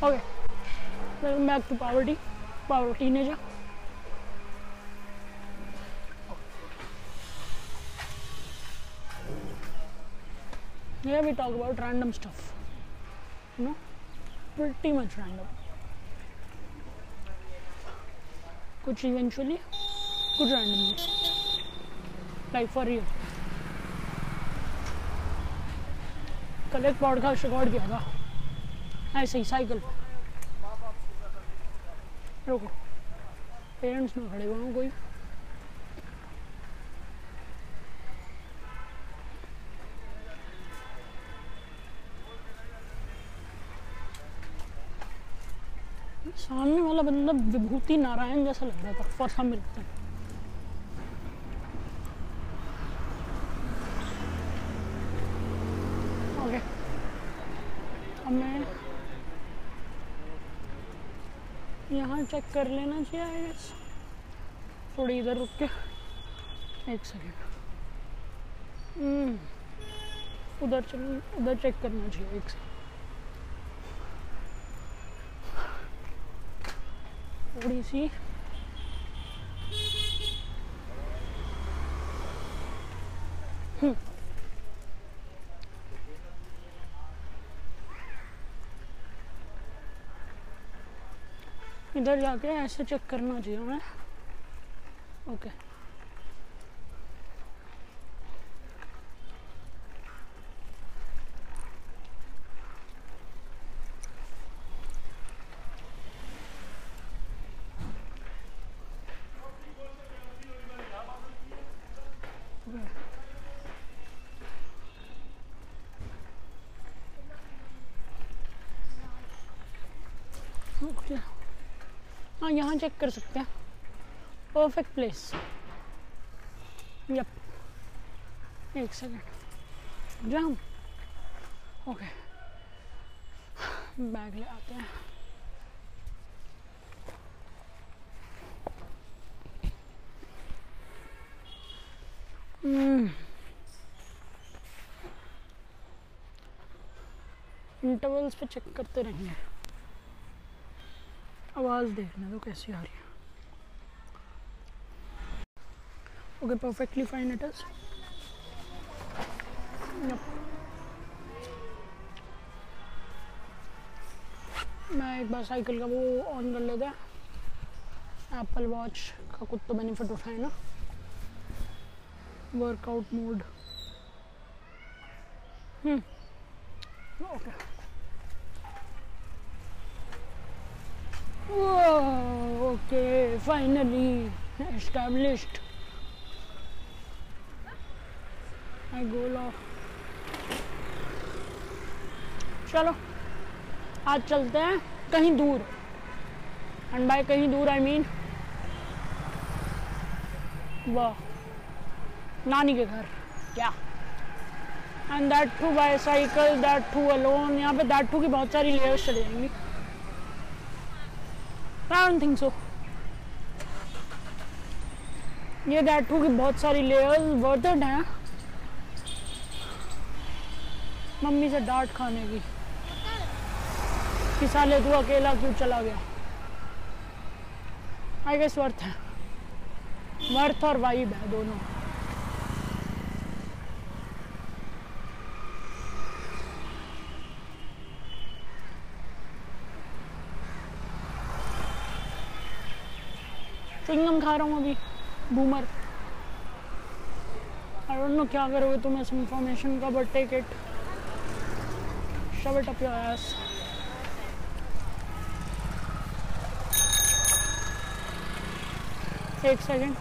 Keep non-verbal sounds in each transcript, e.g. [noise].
Okay, welcome back to Poverty, Power Teenager. Here we talk about random stuff. You know, pretty much random. कुछ eventually, कुछ randomly. Like for real. कल एक podcast record किया था ऐसे ही cycle पे रुको पेरेंट्स में खड़े हुए कोई सामने वाला बंदा विभूति नारायण जैसा लग रहा था फॉर सम रीजन ओके अब मैं यहाँ चेक कर लेना चाहिए आई गेस थोड़ी इधर रुक के। एक सेकेंड उधर चल, उधर चेक करना चाहिए एक सेकेंड थोड़ी सी। हम्म। इधर जाके ऐसे चेक करना चाहिए हमें। ओके हाँ यहाँ चेक कर सकते हैं। परफेक्ट प्लेस यप एक सेकेंड जाम ओके बैग ले आते हैं। इंटरवल्स पे चेक करते रहेंगे। आवाज़ देखने दो कैसी आ रही है? Okay perfectly fine it is मैं एक बार साइकिल का वो ऑन कर लेते हैं। एप्पल वॉच का कुछ तो बेनिफिट उठाए ना। Workout mode okay Whoa, okay, finally established. My goal of. चलो आज चलते हैं कहीं दूर. एंड बाय कहीं दूर आई मीन वाह नानी के घर. क्या and that too by cycle that too alone यहाँ पे दैट टू की बहुत सारी लेयर्स चली जाएँगी. I don't think so. ये डैटू की बहुत सारी लेयर्स वर्थ हैं। मम्मी से डांट खाने की। कि साले तू अकेला क्यों चला गया? आई गेस वर्थ है। वर्थ और वाइब है दोनों चिंगम खा रहा हूँ अभी बूमर आई डोंट नो क्या करोगे तुम इस इंफॉर्मेशन का but take it shove it up your ass एक सेकेंड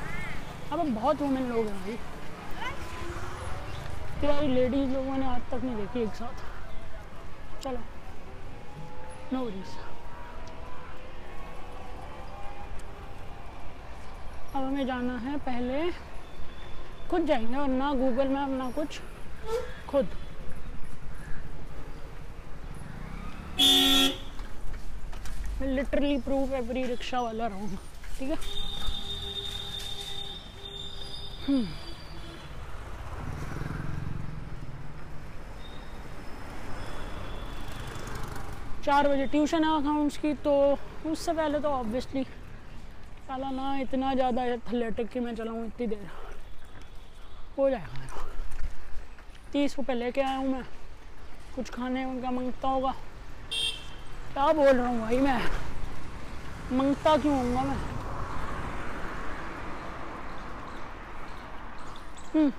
अब बहुत वुमेन लोग हैं भाई। तुम्हारी लेडीज़ लोगों ने आज तक नहीं देखी एक साथ। चलो। नो वरीज अब हमें जाना है पहले। खुद जाएँगे और ना गूगल मैप ना कुछ। खुद। मैं लिटरली प्रूव एवरी रिक्शा वाला रहूँगा ठीक है? चार बजे ट्यूशन है अकाउंट्स की तो उससे पहले तो ऑब्वियसली साला ना इतना ज़्यादा एथलेटिक कि मैं चलाऊँ इतनी देर। हो जाएगा मेरा। तीस रुपये लेके आया हूँ मैं। कुछ खाने उनका मंगता होगा। क्या बोल रहा हूँ भाई मैं? मंगता क्यों होऊँगा मैं? हम्म।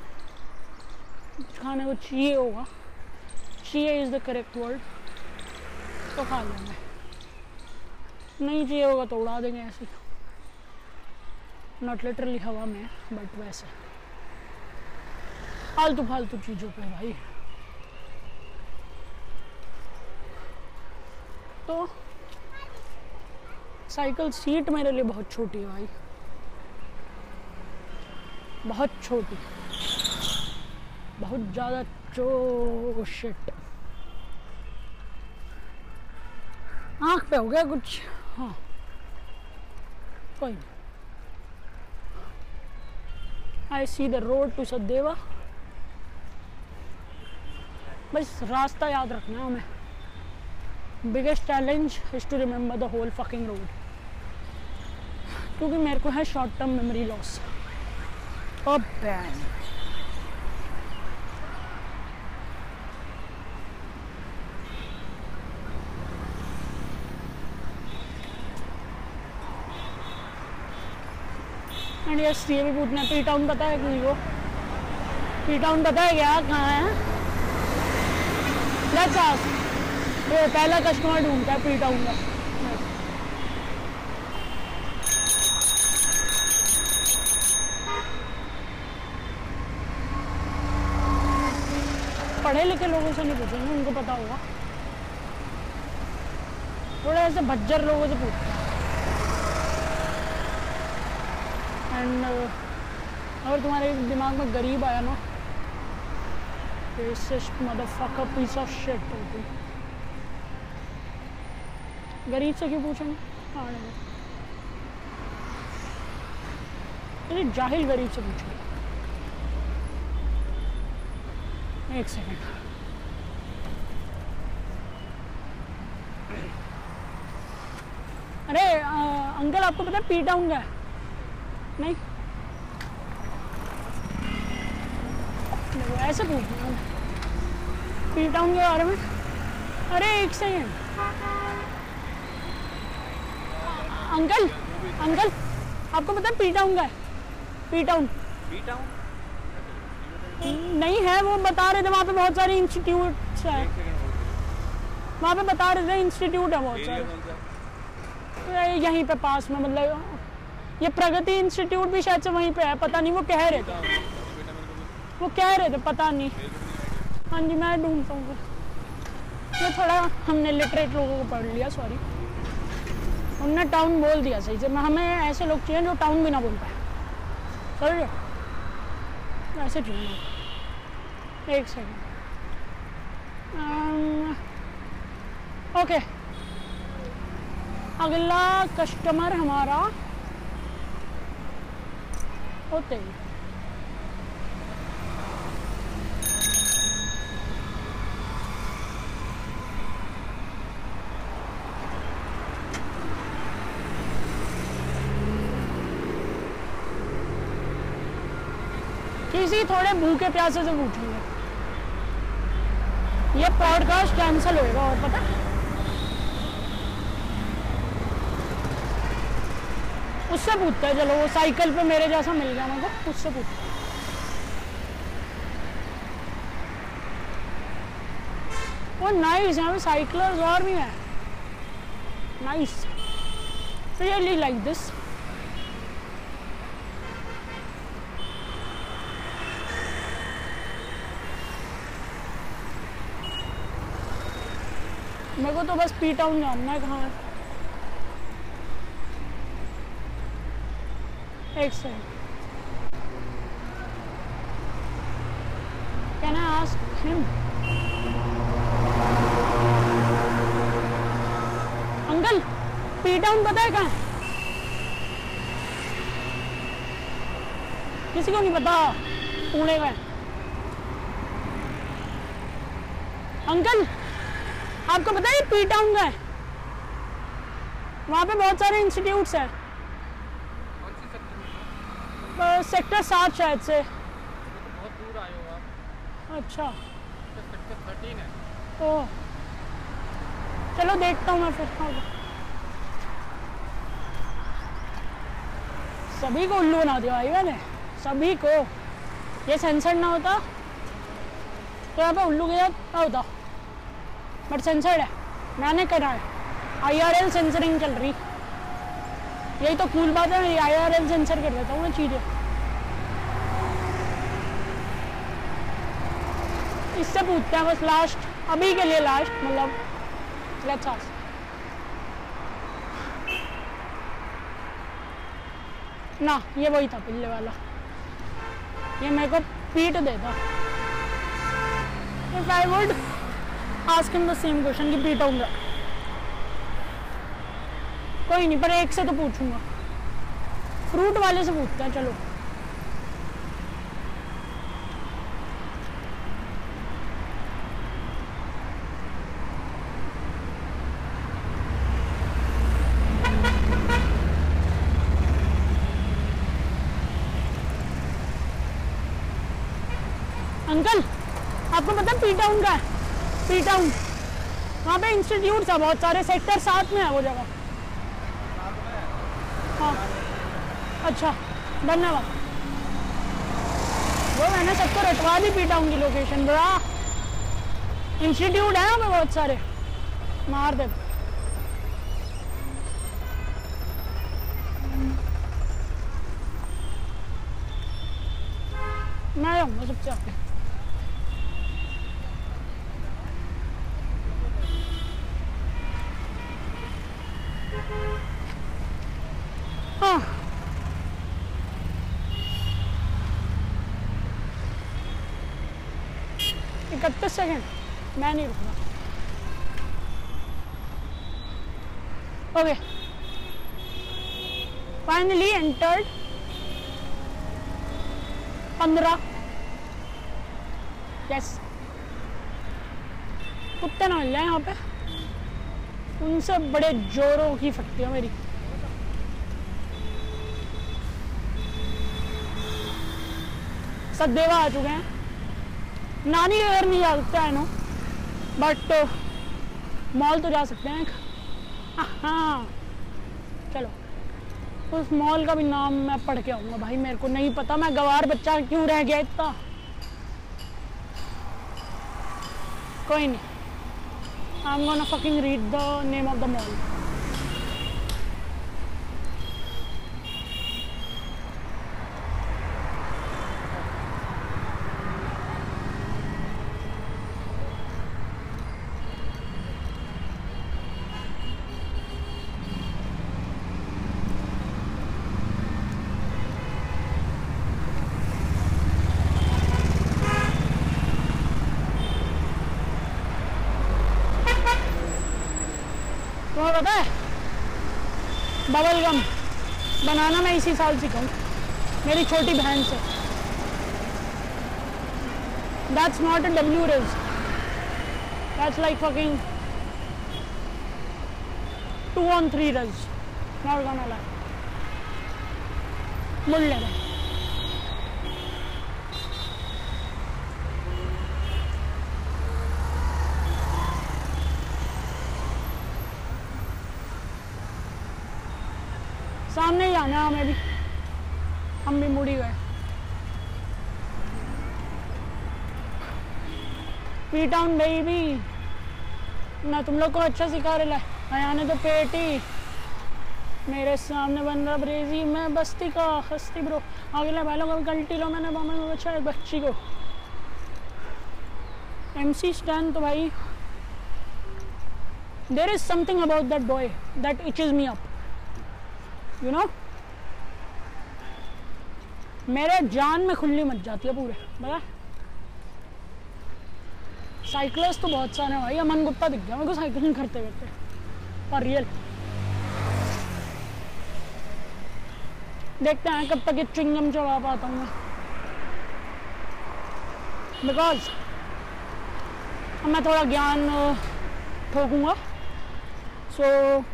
कुछ खाने को चाहिए होगा। चाहिए इज़ द करेक्ट वर्ड तो खा लेंगे नहीं चाहिए होगा तो उड़ा देंगे ऐसे नॉट लिटरली हवा में बट वैसे। फालतू फालतू चीज़ों पे भाई। तो साइकिल सीट मेरे लिए बहुत छोटी है भाई। बहुत छोटी। बहुत ज़्यादा चो शिट आँख पे हो गया कुछ? हाँ। कोई नहीं। I see the road to Sadeva बस रास्ता याद रखना है हमें। Biggest challenge is to remember the whole fucking road क्योंकि मेरे को है शॉर्ट टर्म मेमोरी लॉस अब बैन एंड यस ये भी पूछना पी टाउन पता है किसी को पी टाउन पता है क्या कहाँ है लेट्स आस्क पहला कस्टमर ढूंढता है पी टाउन का पढ़े लिखे लोगों से नहीं पूछेंगे, उनको पता होगा। थोड़ा ऐसे भज्जर लोगों से पूछते हैं एंड अगर तुम्हारे दिमाग में गरीब आया ना of shit होती गरीब से क्यों पूछेंगे हाँ अरे जाहिल गरीब से पूछो। एक सेकंड अरे आ, अंकल आपको पता है पी टाउन का है? नहीं। ऐसे पूछना है। पी टाउन के बारे में? अरे एक सेकेंड अंकल अंकल आपको पता है पी टाउन का है? पी टाउन नहीं है वो बता रहे थे वहाँ पे बहुत सारे इंस्टीट्यूट है। वहाँ पे बता रहे थे इंस्टीट्यूट है बहुत सारे। यहीं पे पास में मतलब ये प्रगति इंस्टीट्यूट भी शायद से वहीं पे है, पता नहीं, वो कह रहे थे। वो कह रहे थे, पता नहीं। हाँ जी, मैं ढूंढता हूँ। ये थोड़ा हमने लिटरेट लोगों को पढ़ लिया सॉरी उनने टाउन बोल दिया सही से। हमें ऐसे लोग चाहिए जो टाउन भी ना बोल पाए। समझ ऐसे चाहिए एक सेकेंड ओके अगला कस्टमर हमारा होते ही। किसी थोड़े भूखे प्यासे से पूछेंगे ये पॉडकास्ट कैंसिल होएगा और पता उससे पूछते हैं, चलो, वो साइकिल पे मेरे जैसा मिल गया मेरे को, उससे पूछते हैं। वो नाइस यहाँ पे साइकिलर्स और भी हैं। नाइस रियली लाइक दिस मेरे को तो बस पी टाउन जानना है कहाँ है। एक second can I ask him uncle P town पता है कहाँ किसी को नहीं पता, पुणे में। अंकल आपको पता है पी टाउन का है? वहाँ पे बहुत सारे इंस्टीट्यूट्स हैं कौन सी सेक्टर सात शायद से। बहुत दूर आए हो आप। अच्छा। तो सेक्टर थर्टीन है। ओ। चलो देखता हूँ मैं फिर। हाँ। सभी को उल्लू बना दिया भाई मैंने। सभी को। ये सेंसर ना होता। तो यहाँ पे उल्लू गया क्या होता। बट सेंसर्ड है। मैंने करा है। आई आर एल सेंसरिंग चल रही। यही तो कूल बात है मैं आई आर एल सेंसर कर देता हूँ मैं चीज़ें। इससे पूछते हैं, बस लास्ट अभी के लिए लास्ट मतलब ना, ये वही था पिल्ले वाला। ये मेरे को पीट देता। If I would ask him the same question कि पीटाऊँगा कोई नहीं, पर एक से तो पूछूँगा। फ्रूट वाले से पूछते हैं, चलो अंकल आपको पता है पी टाउन का पी टाउन वहाँ पे इंस्टीट्यूट है बहुत सारे सेक्टर सात में है वो जगह। हाँ। अच्छा धन्यवाद। वो मैंने सबको रटवा दी पी टाउन की लोकेशन बड़ा इंस्टीट्यूट है पे बहुत सारे। मार दे। मैं सबसे इकतीस सेकेंड। मैं नहीं रुकना ओके फाइनली एंटर्ड पंद्रह। यस कुत्ते ना मिल जाए यहाँ पे। उनसे बड़े जोरों की फटती है मेरी। सदेवा आ चुके हैं। नानी घर नहीं जा सकते आई नो बट मॉल तो जा सकते हैं। हाँ चलो। उस मॉल का भी नाम मैं पढ़ के आऊँगा भाई, मेरे को नहीं पता मैं गवार बच्चा क्यों रह गया इतना। कोई नहीं। I am gonna fucking read the name of the mall तुम्हें पता है बबल गम बनाना मैं इसी साल सीखा मेरी छोटी बहन से। That's not a W rage that's like fucking two on three रज नॉट गोना लाइक मुड़ ले रहे सामने ही आना है हमें भी हम भी मुड़ी गए पी टाउन बेबी ना तुम लोग को अच्छा सिखा रहे है आने तो पेटी। मेरे सामने बन रहा ब्रेजी, मैं बस्ती का, हस्ती ब्रो। अगले बैलों को गलती लो, मैंने बामन में बचा है बच्ची को। एम सी स्टैन तो भाई there is something about that boy that itches me up you know मेरे जान में खुली मच जाती है पूरे, बता? साइकिलिस्ट तो बहुत सारे हैं भाई अमन गुप्ता दिख गया मेरे को साइकिलिंग करते करते पर रियल देखते हैं कब तक ये चिंगम चढ़ा पाता हूँ मैं। बिकॉज़ मैं थोड़ा ज्ञान ठोकूँगा। सो so,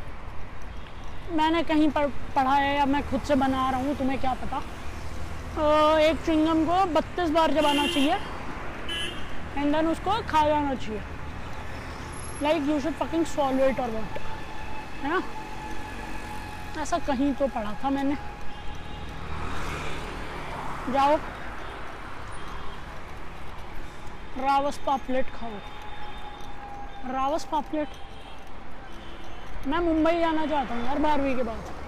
मैंने कहीं पर पढ़ा है या मैं खुद से बना रहा हूँ तुम्हें क्या पता। अ, एक च्युइंगम को बत्तीस बार जबाना चाहिए। एंड देन उसको खा जाना चाहिए। Like you should fucking solve it और वॉट है ना? ऐसा कहीं तो पढ़ा था मैंने। जाओ। रावस पापलेट खाओ। रावस पापलेट। मैं मुंबई जाना चाहता हूँ यार, बारहवीं के बाद।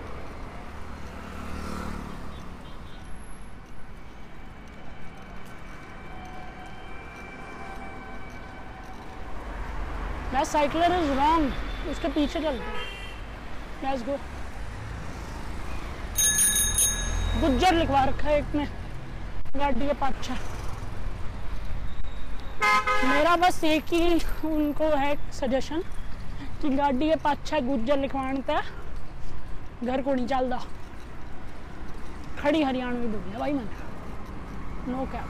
मैं साइकिलर इज़ रॉन्ग उसके पीछे चलते हैं गो गुज्जर लिखवा रखा है एक में गाड़ी के पाछा। मेरा बस एक ही उनको है सजेशन कि गाड़ी के पाछा गुज्जर लिखवाने पे घर को नहीं चलता। खड़ी हरियाणवी बोल है भाई मैंने। नो कैप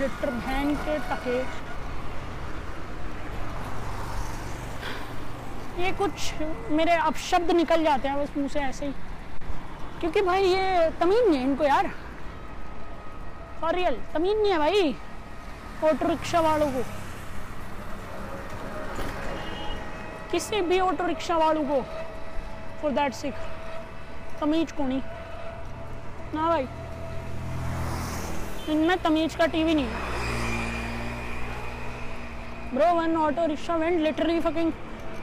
लिटर भैन के टके ये कुछ मेरे अपशब्द निकल जाते हैं बस मुँह से ऐसे ही। क्योंकि भाई ये तमीन नहीं है इनको यार। फॉर रियल तमीज नहीं है भाई ऑटो रिक्शा वालों को। किसी भी ऑटो रिक्शा वालों को फॉर दैट सिक तमीज को नहीं। ना भाई, इनमें तमीज का टीवी नहीं bro one auto rickshaw went literally fucking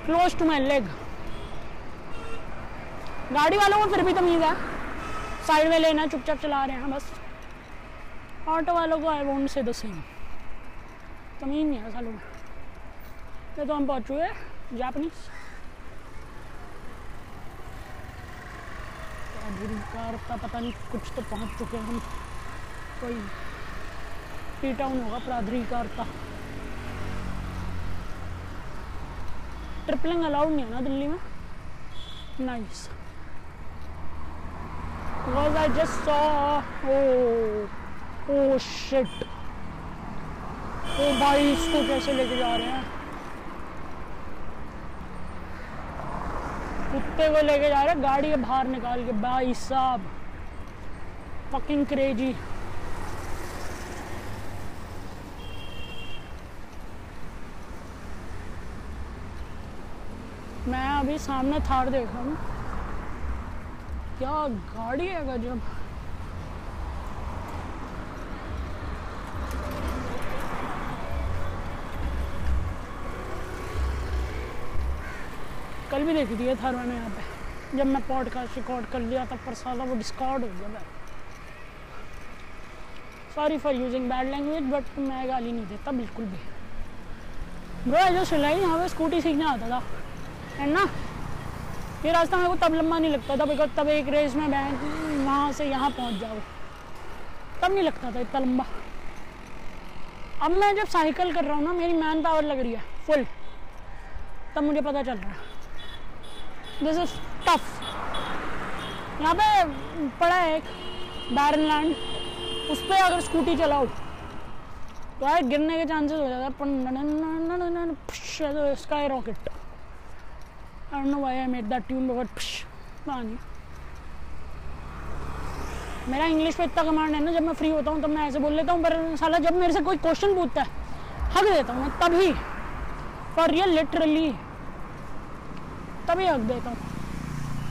close to my leg गाड़ी वालों को फिर भी तमीज है। साइड में लेना, चुपचाप चला रहे हैं, बस। ऑटो वालों को I won't say the same तमीज नहीं है सालों में। ये तो हम पहुँच चुके हैं जापानीज कार का पता नहीं कुछ तो पहुँच चुके हैं हम। कोई पी टाउन होगा प्राधिकार का। ट्रिपलिंग अलाउड नहीं है ना दिल्ली में? Nice because I just saw oh shit oh भाई, इसको कैसे लेके जा रहे हैं? कुत्ते को लेके जा रहे हैं, गाड़ी बाहर निकाल के, भाई साहब। फकिंग क्रेजी मैं अभी सामने थार देख हूँ क्या गाड़ी है गजब। कल भी देखी थी ये थार मैंने यहाँ पे। जब मैं पॉडकास्ट रिकॉर्ड कर लिया तब पर साला वो डिस्कॉर्ड हो गया मैं। Sorry for using bad language but मैं गाली नहीं देता, बिल्कुल भी। ब्रो जो सिलाई, यहाँ पे स्कूटी सीखने आता था। है ना ये रास्ता मेरे को तब लंबा नहीं लगता था बिकॉज़ तब एक रेस में बैंक वहाँ से यहाँ पहुँच जाओ तब नहीं लगता था इतना लंबा अब मैं जब साइकिल कर रहा हूँ ना मेरी मैन पावर लग रही है फुल तब मुझे पता चल रहा है दिस इज़ टफ यहाँ पे पड़ा है एक बैरन लैंड उस पर अगर स्कूटी चलाओ तो यार गिरने के चांसेस हो जाते हैं skyrocket I don't know why I made that tune but psh, पानी मेरा इंग्लिश पे इतना कमांड है ना जब मैं फ्री होता हूँ तब मैं ऐसे बोल लेता हूँ पर साला जब मेरे से कोई क्वेश्चन पूछता है हक देता हूँ मैं तभी फॉर रियल लिटरली तभी हक देता हूँ।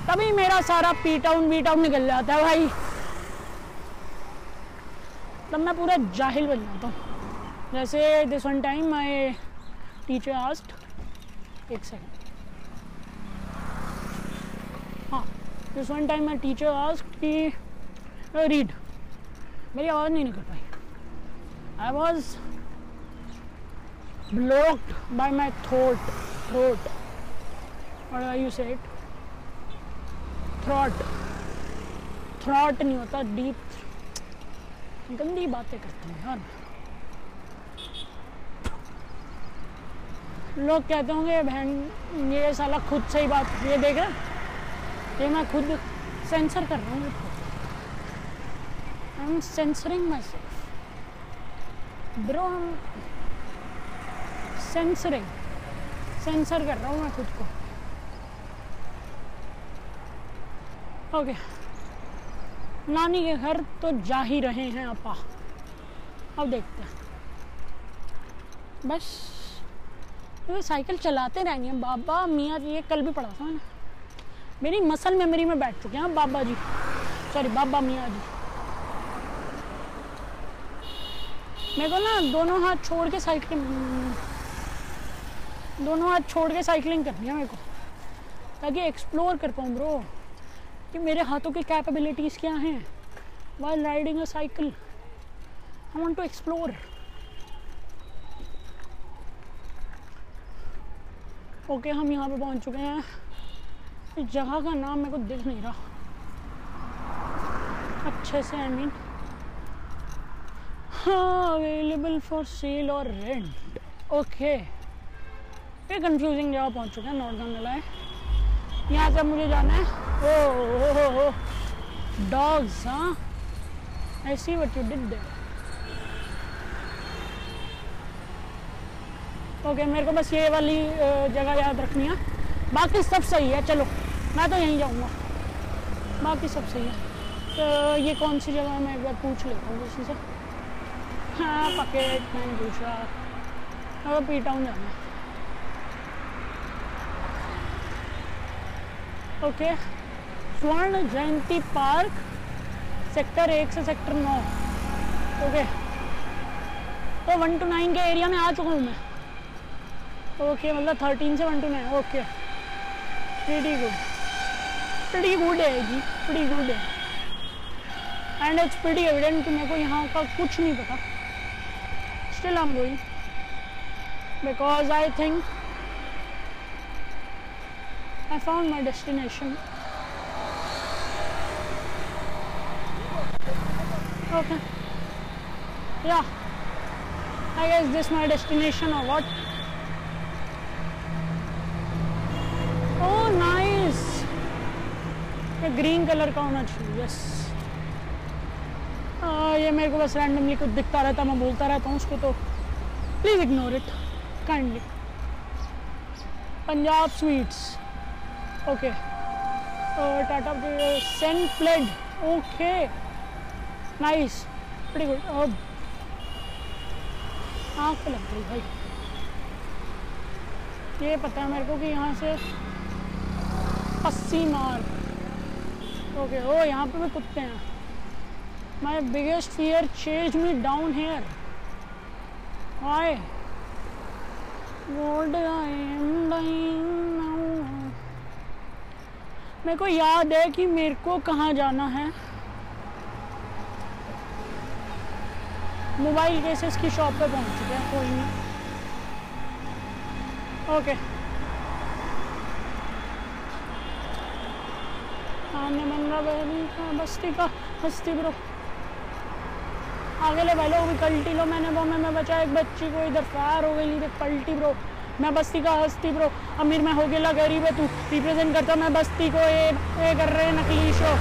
तभी मेरा सारा पी टाउन बी टाउन निकल जाता है भाई। तब मैं पूरा जाहिल बन जाता हूँ। जैसे this one time my teacher asked एक सेकेंड हाँ this one time my teacher asked कि रीड मेरी आवाज़ नहीं निकल पाई। I was blocked by my throat throat और you say it throat throat नहीं होता डीप गंदी बातें करते हैं यार। लोग कहते होंगे, बहन, ये साला खुद से ही बात, ये देख रहे ये मैं खुद सेंसर कर रहा हूँ I am censoring myself bro हम सेंसरिंग सेंसर कर रहा हूँ मैं खुद को। ओके नानी के घर तो जा ही रहे हैं, अपा। अब देखते हैं। बस। तो साइकिल चलाते रहेंगे बाबा, मियाँ ये कल भी पढ़ा था मैंने। मेरी मसल मेमोरी में बैठ चुके हैं। बाबा जी। सॉरी बाबा मियाँ जी। मेरे को ना दोनों हाथ छोड़ के साइकिल दोनों हाथ छोड़ के साइकिलिंग करनी है मेरे को। ताकि एक्सप्लोर कर पाऊँ ब्रो कि मेरे हाथों की कैपेबिलिटीज़ क्या हैं? While riding a cycle I want to explore okay हम यहाँ पे पहुँच चुके हैं। जगह का नाम मेरे को दिख नहीं रहा। अच्छे से आई मीन हाँ अवेलेबल फॉर सेल और रेंट ओके ये कंफ्यूजिंग जगह पहुँच चुके हैं नॉर्दर्न है यहाँ से मुझे जाना है। ओ हो डॉग्स हाँ। I see what you did okay मेरे को बस ये वाली जगह याद रखनी है। बाकी सब सही है, चलो। मैं तो यहीं जाऊँगा। बाकी सब सही है। तो ये कौन सी जगह है? मैं एक बार पूछ लेता हूँ किसी से। हाँ पकेट मैंने पूछ अब पी टाउन जाना। ओके। स्वर्ण जयंती पार्क, सेक्टर एक से सेक्टर नौ। ओके। तो वन टू नाइन के एरिया में आ चुका हूँ मैं। ओके मतलब थर्टीन से one two nine. Okay. Pretty good pretty good है जी प्रीटी गुड है एंड इट्स प्रीटी एविडेंट कि मेरे को यहाँ का कुछ नहीं पता still I am going because I think I found my destination. Okay. Yeah. I guess this my destination or what? Oh, nice. ये ग्रीन कलर का होना चाहिए यस ये मेरे को बस रैंडमली कुछ दिखता रहता, मैं बोलता रहता हूँ उसको तो। Please ignore it kindly Punjab sweets okay और टाटा सेंट प्लेड ओके नाइस वेरी गुड अब आँख लग गई भाई। ये पता है मेरे को कि यहाँ से अस्सी मार ओके ओ, यहाँ पे भी कुत्ते हैं। My biggest fear chase me down here why now. मेरे को याद है कि मेरे को कहाँ जाना है। मोबाइल केसेस की शॉप पे पहुँच चुके हैं, कोई नहीं। ओके सामने रहा बहनी का बस्ती का हस्ती ब्रो। आगे ले पहले वो भी कल्टी लो मैंने वो में बचा एक बच्ची को इधर। फायर हो गई थी पलटी ब्रो। मैं बस्ती का हस्ती ब्रो। अमीर मैं हो गया गरीब है तू। रिप्रेजेंट करता मैं बस्ती को। ये ये कर रहे नकली शो।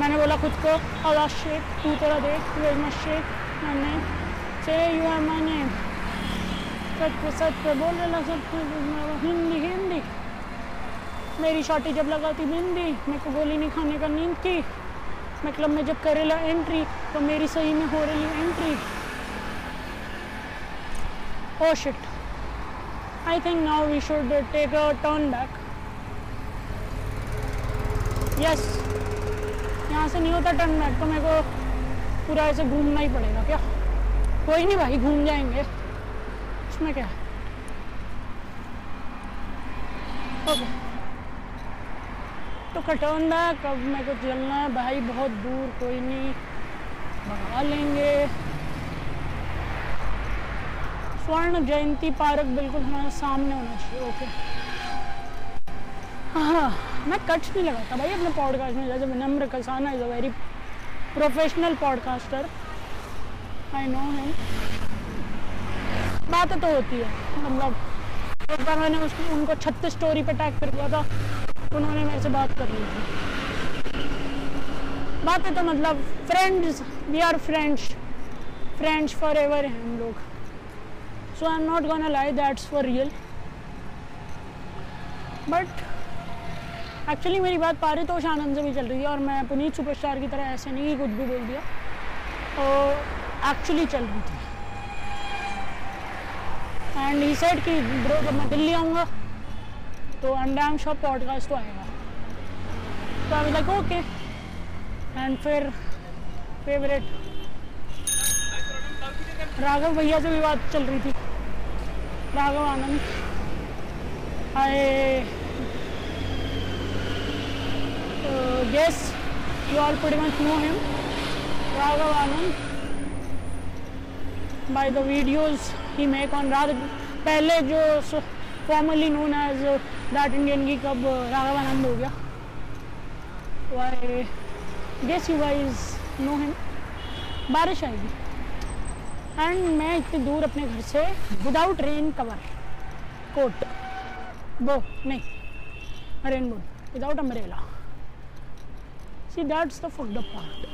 मैंने बोला खुद को अला शेख तू तेरा देख एक शेख मैंने से यू माय नेम सच सच बोल रहा हिंदी हिंदी। मेरी शॉटी जब लगाती बिंदी मेरे को गोली नहीं खाने का नींद की मैं क्लब में जब करेला एंट्री तो मेरी सही में हो रही entry oh shit I think now we should take a turn back. Yes. यहाँ से नहीं होता टर्न बैक तो मेरे को पूरा ऐसे घूमना ही पड़ेगा क्या? कोई नहीं भाई, घूम जाएँगे। इसमें क्या ओके बैक अब मेरे को चलना है? भाई, बहुत दूर, कोई नहीं। भगा लेंगे। स्वर्ण जयंती पार्क बिल्कुल हमारे सामने होना चाहिए ओके हाँ मैं कट्स नहीं लगाता भाई अपने पॉडकास्ट में, जैसे Vinamra Kasana is a very professional podcaster I know him बातें तो होती है मतलब एक बार मैंने उसको, उनको छत्तीस स्टोरी पे टैग कर दिया था। उन्होंने मेरे से बात कर ली थी। बातें तो मतलब friends we are friends friends forever हैं हम लोग। So i'm not gonna lie, that's for real but actually मेरी बात पारितोष आनंद से भी चल रही है और मैं पुनीत सुपरस्टार की तरह ऐसे नहीं कुछ भी बोल दिया। एक्चुअली चल रही थी। एंड ही सेड कि ब्रो जब मैं दिल्ली आऊँगा तो एंड शॉप पॉडकास्ट तो आएगा। तो आई लाइक ओके एंड फिर फेवरेट राघव भैया से भी बात चल रही थी। Raghav Anand. I guess you are put much know him Raghav Anand. By the videos he make on राघ पहले जो formerly known as that Indian की कब राघव आनंद हो गया। Why guess you guys know him बारिश आएगी। एंड मैं इतनी दूर अपने घर से विदाउट रेन कवर कोट वो नहीं rain boat without umbrella See, that's the fucked up part.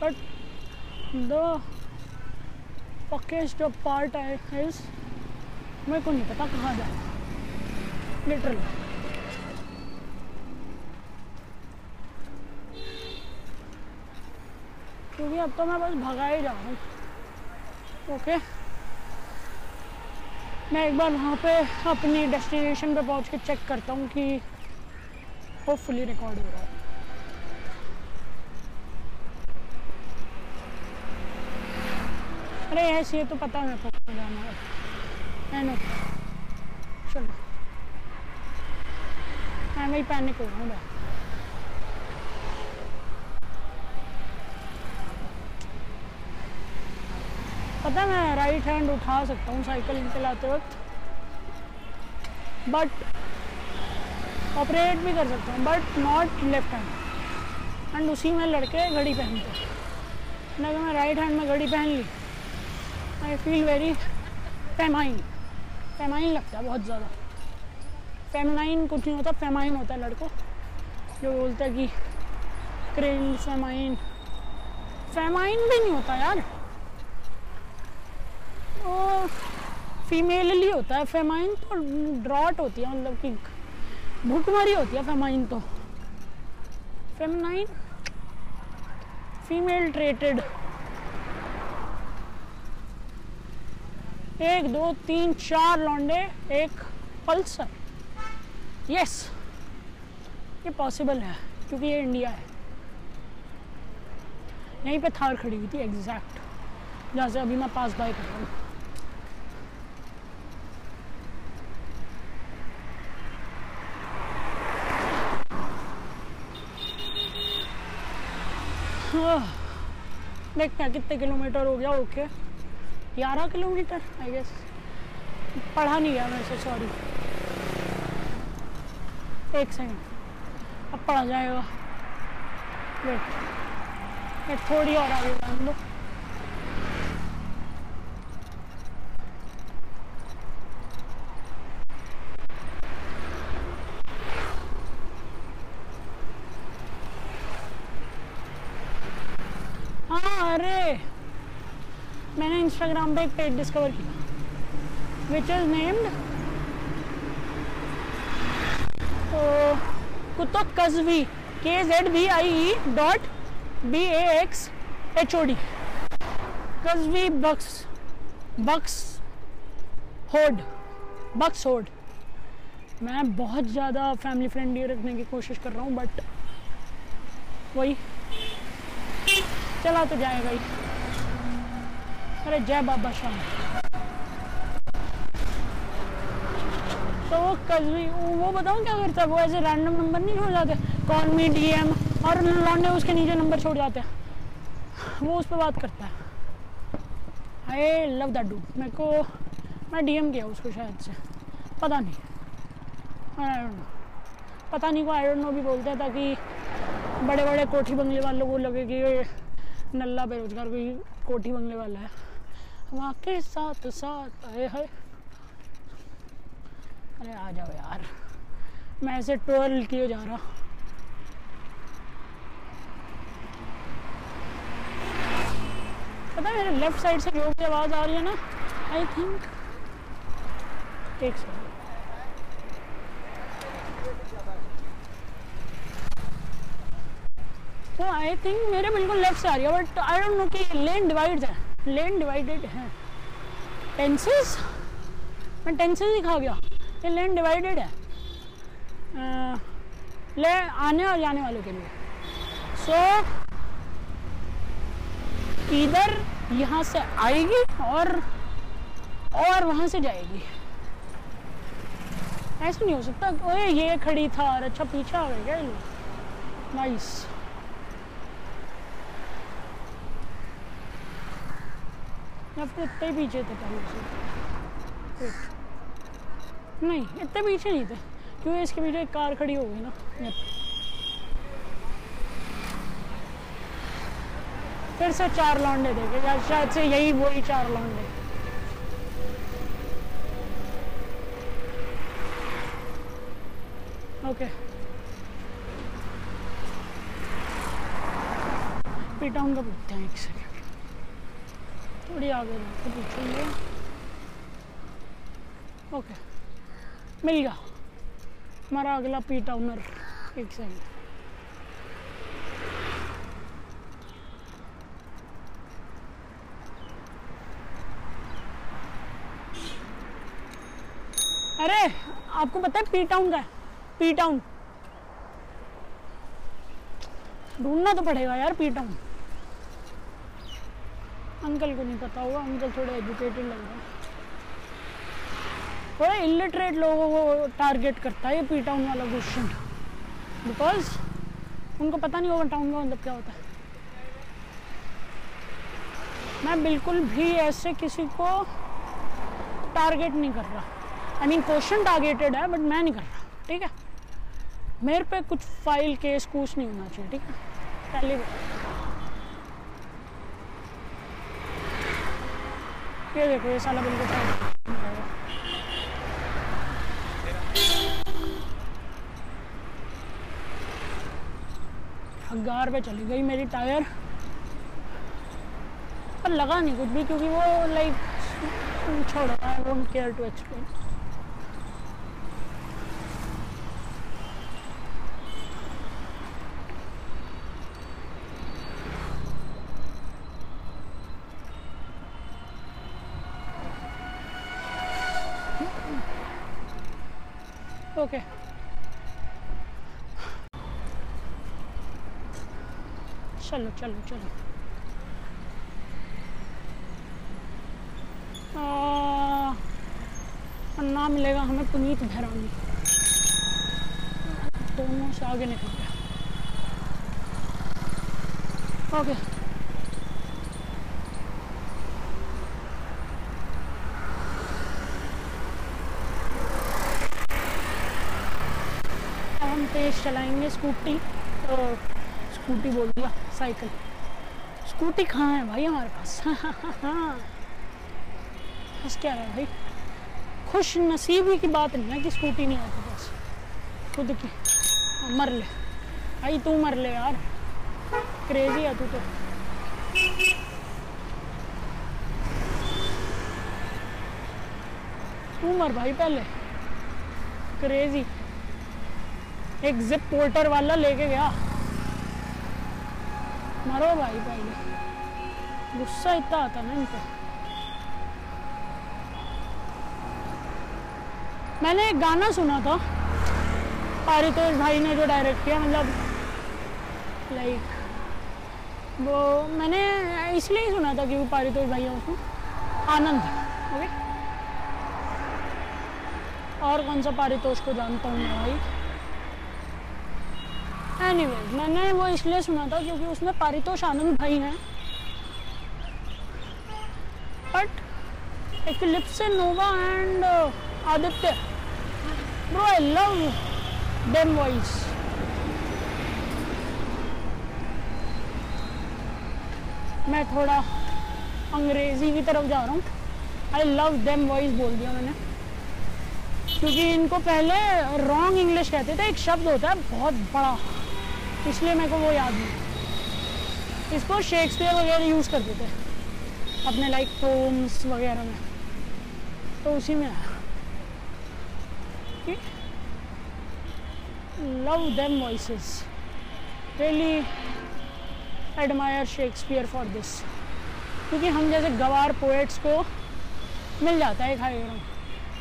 But the fuckiest up part is मेरे को नहीं पता कहाँ जाए लिटरली क्योंकि अब तो मैं बस भगा ही रहा हूँ। ओके मैं एक बार वहाँ पे अपनी डेस्टिनेशन पे पहुँच के चेक करता हूँ कि होपफुली रिकॉर्ड हो रहा है। अरे ऐसे तो पता है मेरे को जाना है। है पता मैं राइट हैंड उठा सकता हूँ साइकिल चलाते वक्त। बट ऑपरेट भी कर सकता हूँ but not left hand and उसी में लड़के घड़ी पहनते हैं। मैं राइट हैंड में घड़ी पहन ली। I feel very feminine feminine लगता है बहुत ज़्यादा। फेमनाइन कुछ नहीं होता फेमाइन होता है लड़कों। जो बोलता है कि क्रेन फेमाइन फेमाइन भी नहीं होता यार। वो फीमेलली होता है। फेमाइन तो ड्रॉट होती है मतलब कि भूखमरी होती है फेमाइन तो। फेमनाइन फीमेल ट्रेटेड एक, दो, तीन, चार लौंडे, एक पल्सर। यस ये पॉसिबल है, क्योंकि ये इंडिया है। यहीं पे थार खड़ी हुई थी एग्जैक्ट जहाँ से अभी मैं पास बाय कर रहा हूँ। देखते हैं कितने किलोमीटर हो गया ओके ग्यारह किलोमीटर आई गेस पढ़ा नहीं गया वैसे सॉरी एक सेकेंड अब पढ़ा जाएगा। वेट थोड़ी और आगे जान लोग हाँ अरे मैंने इंस्टाग्राम पे एक पेज डिस्कवर किया which is named Qutub Qazvi के Z B I E dot B A X H O D Qazvi बक्स बक्स होड बक्स होड। मैं बहुत ज़्यादा फैमिली फ्रेंडली रखने की कोशिश कर रहा हूँ बट वही, चला तो जाएगा ही। अरे जय बाबा शाह तो वो कल वो बताऊँ क्या करता है? वो ऐसे रैंडम नंबर नहीं छोड़ जाते। कॉल मी डीएम और लौंडे उसके नीचे नंबर छोड़ जाते हैं। वो उस पर बात करता है। आई लव दैट डू मेरे को, मैं डीएम किया उसको शायद से। पता नहीं। आई डोंट नो पता नहीं को आई डोंट नो भी बोलते हैं, ताकि बड़े बड़े कोठी बंगले वालों को लगे कि नल्ला बेरोजगार कोई कोठी बंगले वाला है। हमारे साथ साथ आए हाय अरे आ जाओ यार। मैं ऐसे ट्वेल्व किए जा रहा। पता है, मेरे लेफ़्ट साइड से योग की आवाज़ आ रही है ना? आई थिंक एक सेकेंड तो आई थिंक मेरे बिल्कुल लेफ़्ट से आ रही है बट आई डोंट नो कि लेन डिवाइड है। लेन डिवाइडेड है। टेंसेस मैं टेंसेस ही खा गया। ये लेन डिवाइडेड है। अ, ले आने और जाने वालों के लिए। सो so, इधर यहाँ से आएगी और और वहाँ से जाएगी। ऐसा नहीं हो सकता। ओए ये खड़ी था और अच्छा पीछे आ गया नाइस या फिर इतने पीछे थे पहले से नहीं, इतने पीछे नहीं थे। क्योंकि इसके पीछे एक कार खड़ी हो गई ना। फिर से चार लौंडे देखे। या शायद से यही वही चार लौंडे। ओके का पूछते हैं एक सेकेंड थोड़ी आगे जाके पूछेंगे। ओके मिल गया। हमारा अगला पी टाउनर एक सेकेंड अरे, आपको पता है पी टाउन का पी टाउन ढूंढना तो पड़ेगा यार पी टाउन अंकल को नहीं पता होगा, अंकल थोड़े एजुकेटेड लग रहे हैं। थोड़ा इलिटरेट लोगों को टारगेट करता है ये पी टाउन वाला क्वेश्चन बिकॉज़ उनको पता नहीं होगा टाउन का मतलब क्या होता है। मैं बिल्कुल भी ऐसे किसी को टारगेट नहीं कर रहा। आई मीन क्वेश्चन टारगेटेड है बट मैं नहीं कर रहा, ठीक है? मेरे पे कुछ फ़ाइल केस कुछ नहीं होना चाहिए, ठीक है? पहली बात। ये देखो, ये साला बिल्कुल हगार पे चली गई मेरी टायर। पर लगा नहीं कुछ भी, क्योंकि वो लाइक छोड़ा I don't care to explain okay चलो चलो चलो। नाम मिलेगा हमें पुनीत भैरानी दोनों से आगे निकल गया ओके अब हम तेज चलाएँगे स्कूटी। तो स्कूटी बोल दिया साइकिल। स्कूटी कहाँ है भाई हमारे पास? [laughs] बस क्या है भाई? खुश नसीबी की बात नहीं है कि स्कूटी नहीं आती बस खुद की। हाँ, मर ले। भाई तू मर ले यार। क्रेजी है तू तो। तू मर भाई पहले। क्रेजी एक जिप पोर्टर वाला लेके गया। मरो भाई पहले गुस्सा इतना आता ना इनको। मैंने एक गाना सुना था पारितोष भाई ने जो डायरेक्ट किया मतलब लाइक वो मैंने इसलिए ही सुना था कि वो पारितोष भाई है उसमें आनंद ओके और कौन सा पारितोष को जानता हूँ मैं भाई? एनीवेज मैंने वो इसलिए सुना था क्योंकि उसमें पारितोष आनंद भाई हैं। बट एक लिप्से नोवा and Aditya bro I love them voice मैं थोड़ा अंग्रेज़ी की तरफ़ जा रहा हूँ। आई लव देम वॉइस बोल दिया मैंने। क्योंकि इनको पहले रॉन्ग इंग्लिश कहते थे, एक शब्द होता है, बहुत बड़ा। इसलिए मेरे को वो याद नहीं। इसको शेक्सपियर वगैरह यूज़ करते थे, अपने लाइक पोम्स वगैरह में। तो उसी में आया। Love them voices really admire Shakespeare for this क्योंकि हम जैसे गवार पोएट्स को मिल जाता है खाए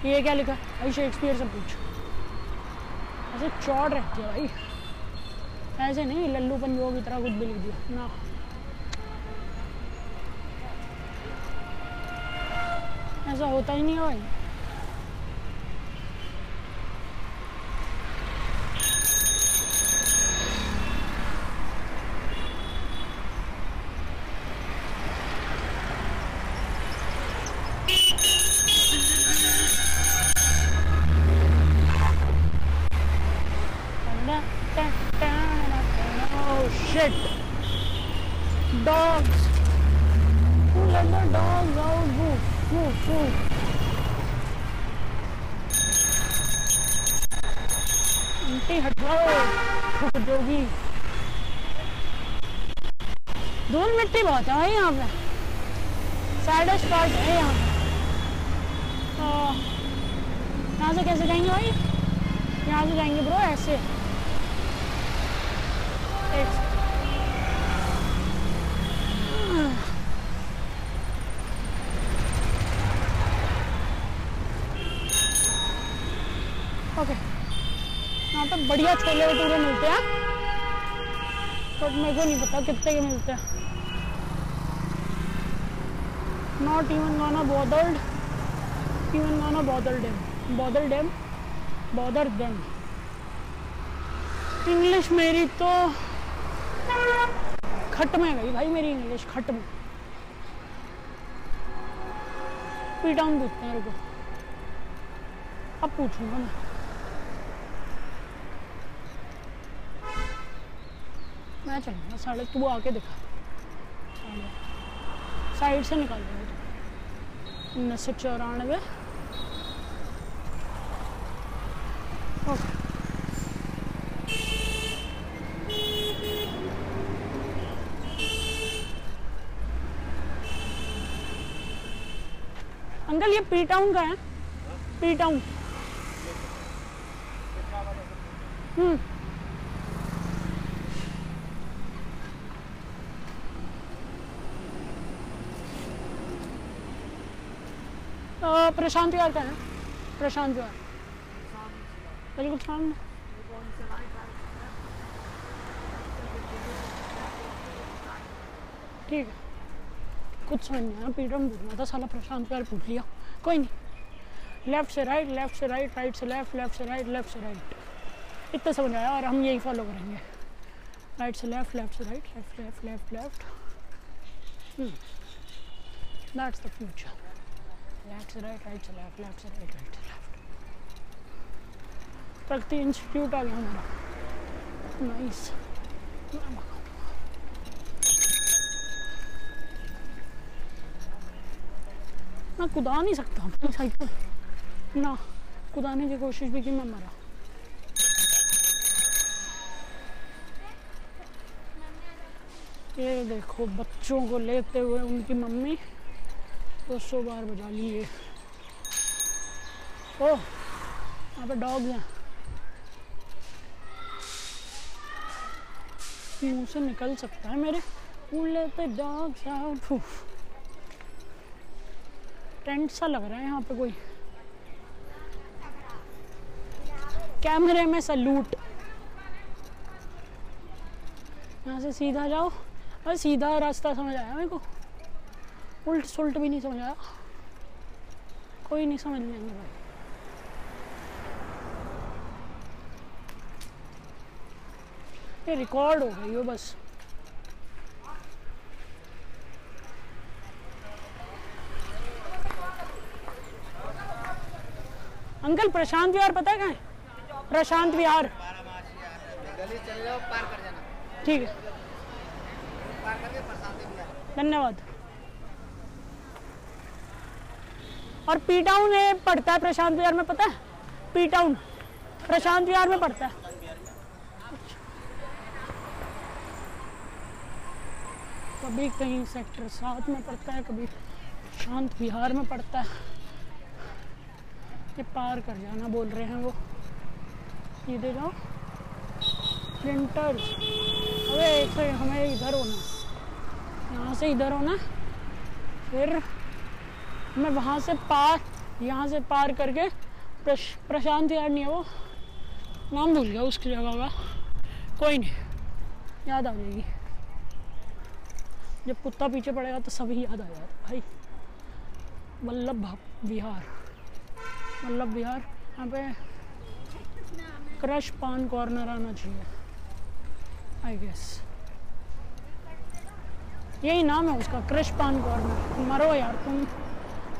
ये क्या लिखा? भाई शेक्सपियर से पूछ। ऐसे चौड़ रहती है भाई। ऐसे नहीं, लल्लू पंजो की तरह कुछ भी लिख दिया। ना। ऐसा होता ही नहीं है भाई। आंटी हटाओ जोगी धूल मिट्टी बहुत है भाई यहाँ पे। सैडेस्ट पार्ट है यहाँ पे। तो यहाँ से कैसे जाएँगे भाई? यहाँ से जाएँगे ब्रो ऐसे एक ओके यहाँ पे बढ़िया छोले भटूरे मिलते हैं। तो मेरे को नहीं पता कितने के मिलते हैं। Not even gonna bothered even gonna bother them bother them bother them English मेरी तो खट में गई भाई मेरी इंग्लिश खट में हैं मेरे अब पूछूँगा मैं। मैं चलूँगा साढ़े तू आके दिखा। साइड से निकाल देंगे उन्नीस सौ चौरानवे अंकल, ये पी टाउन का है। पी टाउन हम्म अ, प्रशांत विहार का है प्रशांत विहार बिल्कुल सामने। ठीक है। कुछ समझ नहीं आया में पूछना था, साला प्रशांत विहार पूछ लिया। कोई नहीं। लेफ़्ट से राइट लेफ़्ट से राइट राइट से लेफ़्ट लेफ़्ट से राइट लेफ़्ट से राइट इतना समझ आया और हम यही फॉलो करेंगे। राइट से लेफ़्ट लेफ़्ट से right left left left left that's the future left से राइट राइट से लेफ़्ट लेफ़्ट से राइट राइट से लेफ़्ट प्रगति इंस्टीट्यूट आ गया नाइस मैं कुदा नहीं सकता अपनी साइकिल ना, कुदाने की कोशिश भी की मैं मरा। ये देखो, बच्चों को लेते हुए उनकी मम्मी। दो सौ बार बजा लिए ओ, यहाँ पे डॉग हैं। मुँह से निकल सकता है मेरे। डॉग्स आउट टेंट सा लग रहा है यहाँ पे कोई। कैमरे में सलूट यहाँ से सीधा जाओ। और सीधा रास्ता समझ आया मेरे को। उल्ट सुल्ट भी नहीं समझ आया। कोई नहीं समझ लेंगे भाई। ये रिकॉर्ड हो गई हो बस। अंकल, प्रशांत विहार पता है कहाँ प्रशांत विहार। ठीक है। धन्यवाद। और पी टाउन में पड़ता है प्रशांत विहार में पता है पी टाउन प्रशांत विहार में पड़ता है। कभी कहीं सेक्टर सात में पड़ता है, कभी शांत विहार में पड़ता है। ये पार कर जाना बोल रहे हैं वो। सीधे जाओ प्रिंटर्स सेकंड हमें इधर होना यहाँ से इधर होना फिर मैं वहाँ से पार यहाँ से पार करके प्रश, प्रशांत यार नहीं है वो। नाम भूल गया उसकी जगह का। कोई नहीं याद आ जाएगी। जब कुत्ता पीछे पड़ेगा तो सभी याद आ जाता भाई वल्लभ विहार। वल्लभ विहार यहाँ पे क्रश पान कॉर्नर आना चाहिए। आई गेस यही नाम है उसका क्रश पान कॉर्नर। मरो यार तुम।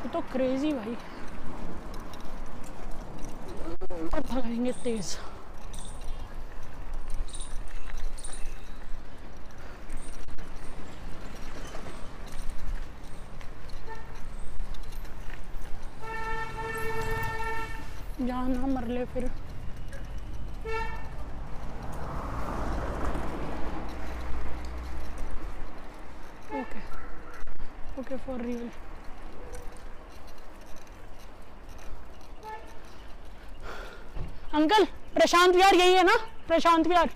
ये तो क्रेजी भाई। भगाएँगे तेज। जहाँ ना मर ले फिर। Okay okay for real uncle Prashant Vihar यही है ना? प्रशांत विहार।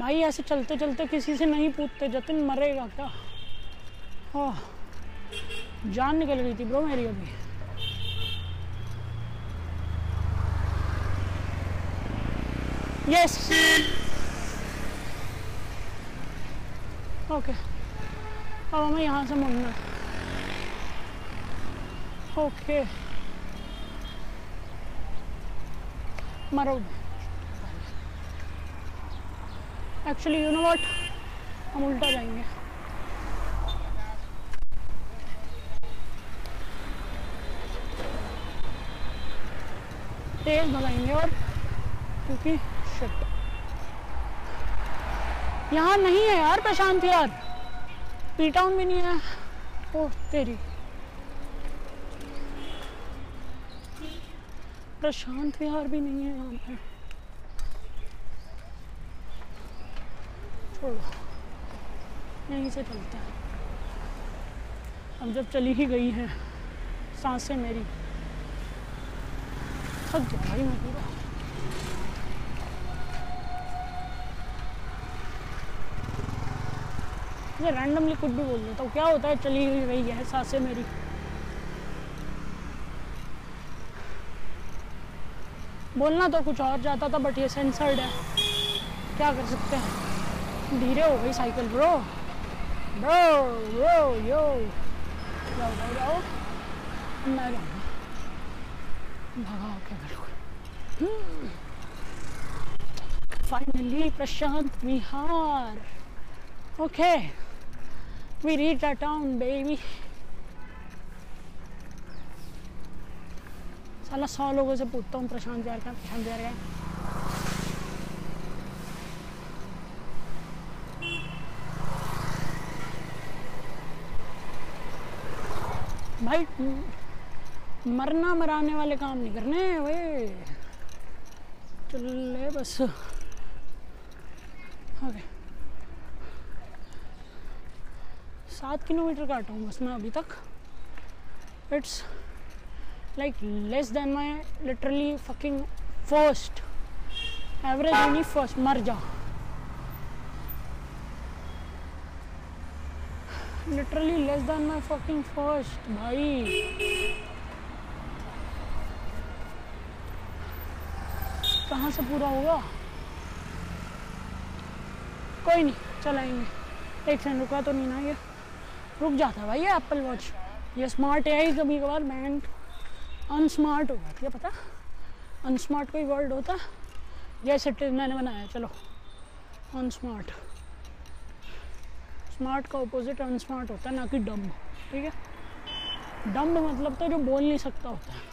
भाई, ऐसे चलते चलते किसी से नहीं पूछते, जतिन मरेगा क्या? जान निकल गई थी ब्रो मेरी अभी। यस ओके अब हमें यहाँ से मुड़ना ओके मरो एक्चुअली यू नो व्हाट हम उल्टा जाएँगे। तेज भगाएँगे और क्योंकि शिट यहाँ नहीं है यार, प्रशांत यार। पी टाउन भी नहीं है। ओह, तेरी। प्रशांत विहार भी नहीं है यहाँ पे छोड़ो। यहीं से चलते हैं। अब जब चली ही गई हैं, साँसें मेरी। थक गया भाई मैं पूरा। मैं रैंडमली कुछ भी बोल देता हूँ। क्या होता है, चली गई है, साँसें मेरी। बोलना तो कुछ और जाता था बट ये सेंसर्ड है। क्या कर सकते हैं? धीरे हो गई cycle bro bro bro yo जाओ जाओ जाओ। मैं जाऊँगा भगा के बिल्कुल finally Prashant Vihar. Okay we reach our town baby साला सौ लोगों से पूछता हूँ, प्रशांत विहार का, प्रशांत विहार का। भाई, मरना मराने वाले काम नहीं करने वे। चल बस। ओके। सात किलोमीटर काटा हूँ बस मैं अभी तक। It's like less than my literally fucking first average नहीं फ़र्स्ट मर जा. Literally less than my fucking first भाई. कहाँ से पूरा होगा? कोई नहीं, चलाएँगे. एक सेकंड रुका तो नहीं ना ये. रुक जाता भाई ये एप्पल वॉच ये स्मार्ट ही कभी कभार बैंड अनस्मार्ट हो जाती है, पता? अनस्मार्ट कोई वर्ड होता? जैसे टे- मैंने बनाया, चलो। अनस्मार्ट स्मार्ट का ऑपोजिट अनस्मार्ट होता है, ना कि डम्ब ठीक है? डम्ब मतलब तो जो बोल नहीं सकता होता। है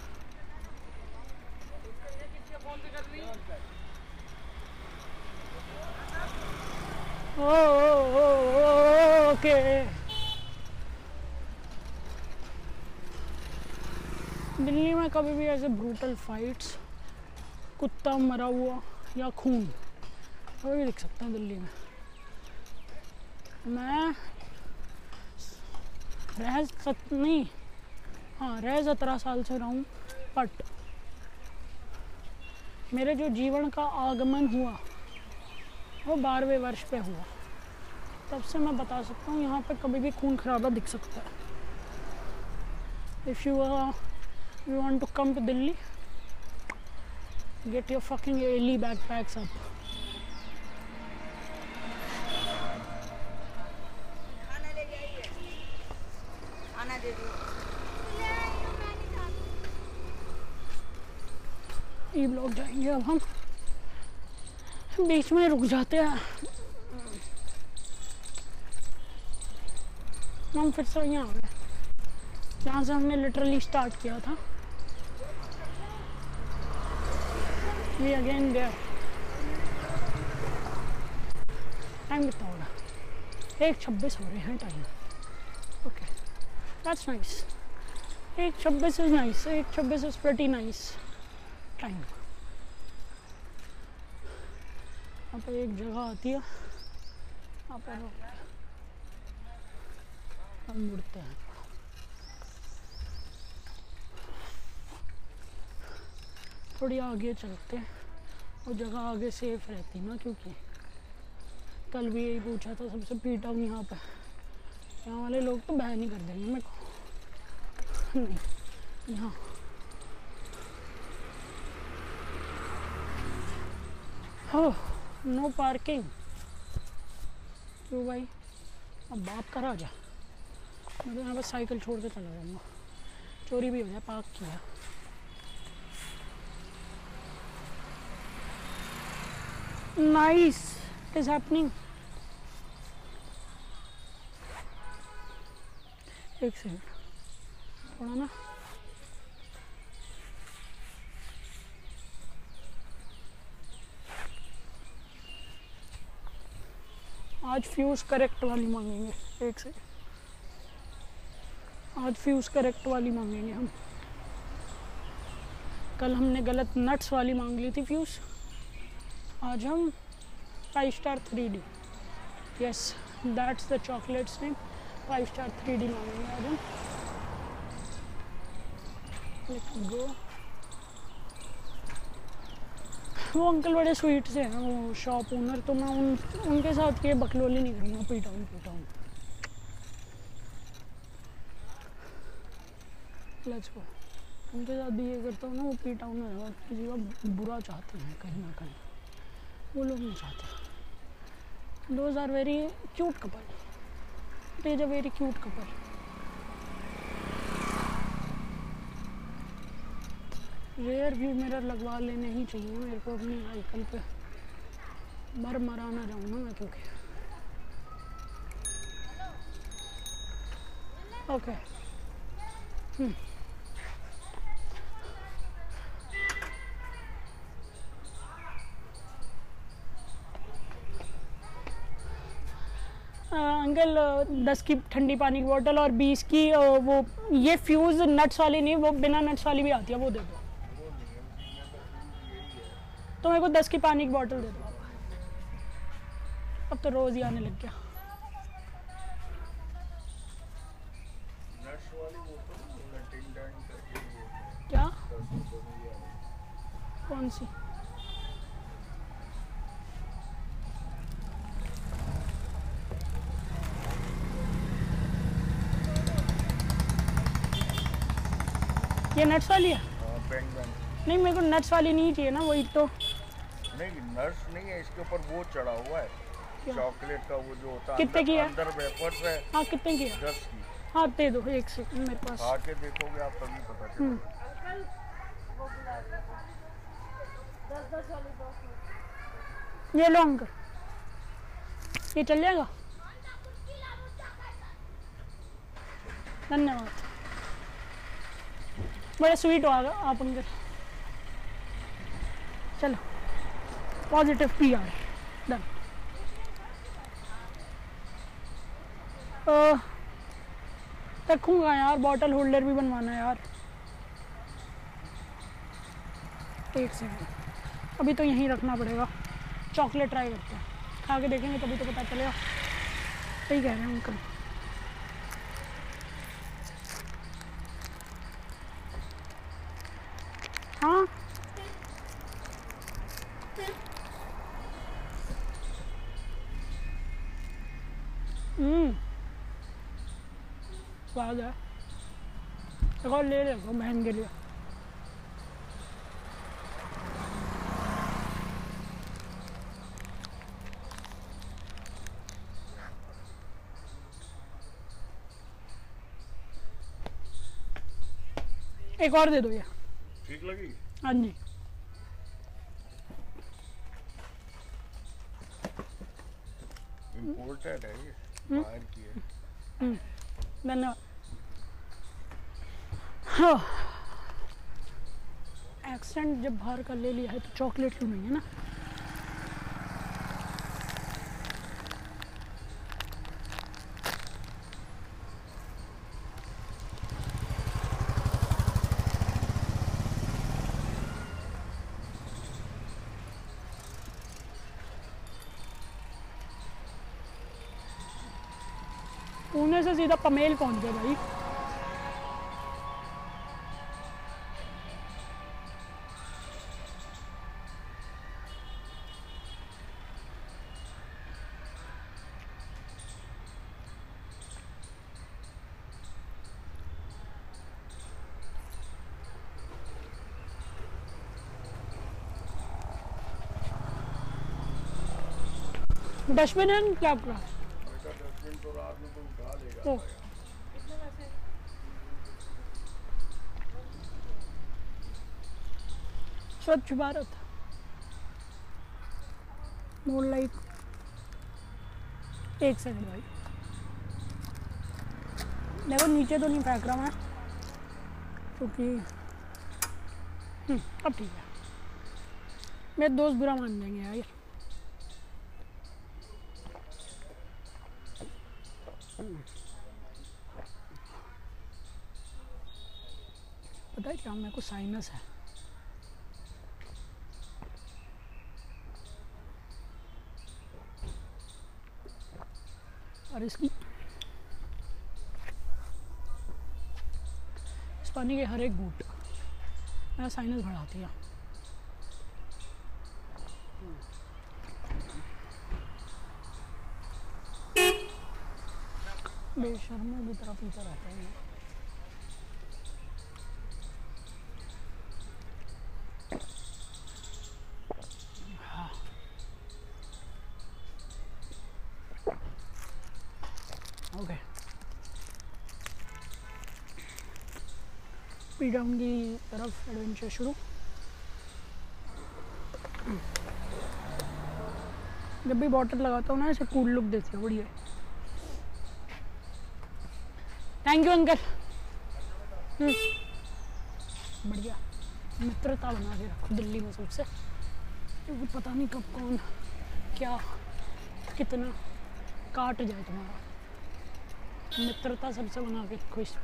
ओ ओ ओ ओ ओके दिल्ली में कभी भी ऐसे ब्रूटल फाइट्स कुत्ता मरा हुआ या खून, कभी भी दिख सकते हैं दिल्ली में। मैं रह सत नहीं हाँ रह सत्रह साल से रहा हूँ बट मेरे जो जीवन का आगमन हुआ, वो बारहवें वर्ष पे हुआ। तब से मैं बता सकता हूँ, यहाँ पे कभी भी खून खराबा दिख सकता है। If you get your fucking ally backpacks up खाना ले जाइए खाना दे दो ई ब्लॉक जाएँगे अब हम। बीच में रुक जाते हैं। हम फिर से यहाँ आ गए जहाँ से हमने लिटरली स्टार्ट किया था। वी अगेन देयर टाइम कितना हो रहा एक छब्बीस हो रहे हैं टाइम ओके दैट्स नाइस एक छब्बीस इज़ नाइस एक छब्बीस इज़ प्रेटी नाइस टाइम यहाँ पर एक जगह आती है. यहाँ पर हम मुड़ते हैं. थोड़ी आगे चलते हैं। वो जगह आगे सेफ़ रहती ना क्योंकि कल भी यही पूछा था सबसे पीटा हूँ यहाँ पर। यहाँ वाले लोग तो बैन ही कर देंगे मेरे को। नहीं, यहाँ। हो नो पार्किंग क्यों भाई? अब बाप का राजा। मैं तो यहाँ पर साइकिल छोड़ के चला जाऊँगा। चोरी भी हो जाए, पार्क किया। इट इज़ हैपनिंग एक सेकंड थोड़ा ना. आज फ्यूज करेक्ट वाली मांगेंगे. एक से आज फ्यूज करेक्ट वाली मांगेंगे हम. कल हमने गलत नट्स वाली मांग ली थी फ्यूज आज हम Five Star three D yes that's the chocolate's name Five Star three D मांगेंगे आज हम। गो वो अंकल बड़े स्वीट से हैं, वो शॉप ओनर तो मैं उन, उनके साथ ये बकलोली नहीं करूँगा पीटाऊँ पीटाऊँ लेट्स गो उनके साथ भी ये करता हूँ ना, वो पीटाऊँ ना किसी का बुरा चाहते हैं, कहीं ना कहीं। वो लोग नहीं चाहते। Those are very cute couple it is a very cute couple rear view mirror लगवा लेने ही चाहिए मेरे को अपनी साइकिल पे। मर मरा ना जाऊँ ना मैं क्योंकि। ओके हम्म अ, अंकल दस की ठंडी पानी की बोतल और बीस की वो ये फ्यूज़ नट्स वाली नहीं वो बिना नट्स वाली भी आती है वो दे दो। तो मेरे को दस की पानी की बोतल दे दो। अब तो रोज़ ही आने लग गया। ये क्या? कौन सी? ये नट्स वाली है? है। बैंग बैंग नहीं मेरे को नट्स वाली नहीं चाहिए ना वही तो। नहीं नट्स नहीं है इसके ऊपर वो चढ़ा हुआ है। चॉकलेट का वो जो होता है कितने की है? अंदर वेफर्स है। हाँ कितने की है? दस की। हाँ दे दो एक सेकंड मेरे पास। खा के देखोगे आप तभी पता हम्म। चलेगा ये लो अंकल ये चल जाएगा? धन्यवाद। बड़े स्वीट हो आ- आप अंकल चलो। पॉजिटिव पी आर डन रखूँगा यार बॉटल होल्डर भी बनवाना है यार। एक सेकंड अभी तो यहीं रखना पड़ेगा। चॉकलेट ट्राई करते हैं खा के देखेंगे, तभी तो पता चलेगा। सही कह रहे हैं अंकल हाँ। हम्म। स्वाद है। एक और ले रखो बहन के लिए। एक और दे दो ये। ठीक लगी? हाँ जी। इम्पोर्टेड है ये बाहर की है। धन्यवाद हाँ। एक्सेंट जब बाहर का ले लिया है तो चॉकलेट क्यों नहीं है ना पुणे से सीधा पमेल पहुँच गए भाई? डस्टबिन है क्या आपका ओ स्वच्छ भारत। मोर लाइक एक सेकंड भाई। देखो नीचे तो नहीं फेंक रहा मैं क्योंकि हम्म, अब ठीक है। मेरे दोस्त बुरा मान जाएँगे यार। क्या मेरे को साइनस है। और इसकी इस पानी के हर एक बूट मेरा साइनस बढ़ाती है। बेशर्मों की तरफ़ ही रहते हैं ओके पी डाउन की तरफ़ एडवेंचर शुरू। जब भी बॉटल लगाता हूँ ना, ऐसे कूल लुक देती है, बढ़िया। थैंक यू अंकल बढ़िया। मित्रता बना के रखो दिल्ली में सबसे। क्योंकि पता नहीं कब कौन, क्या, कितना काट जाए तुम्हारा। मित्रता सबसे बना के रखो इस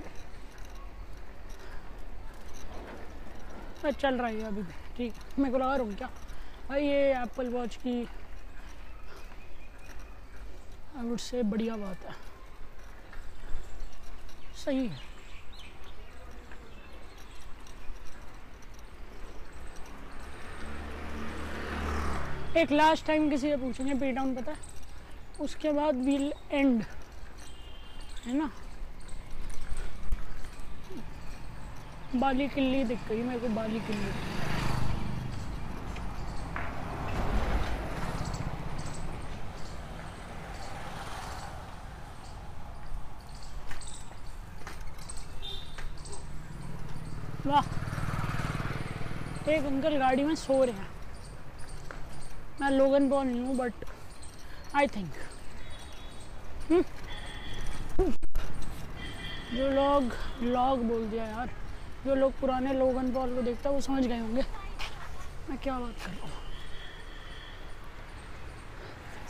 पे हाँ, चल रहा है अभी। ठीक है। मेरे को हूँ क्या? भाई ये एप्पल वॉच की आई वुड से बढ़िया बात है। सही है। एक लास्ट टाइम किसी से पूछेंगे पे डाउन पता है? उसके बाद विल एंड है ना? बाली किल्ली दिख गई मेरे को, बाली किल्ली। वाह। एक अंकल गाड़ी में सो रहे हैं। मैं लोगन पॉल नहीं हूँ बट आई थिंक जो लोग, लॉग बोल दिया यार। जो लोग पुराने लोगन पॉल को देखते हैं, वो समझ गए होंगे। मैं क्या बात कर रहा हूँ?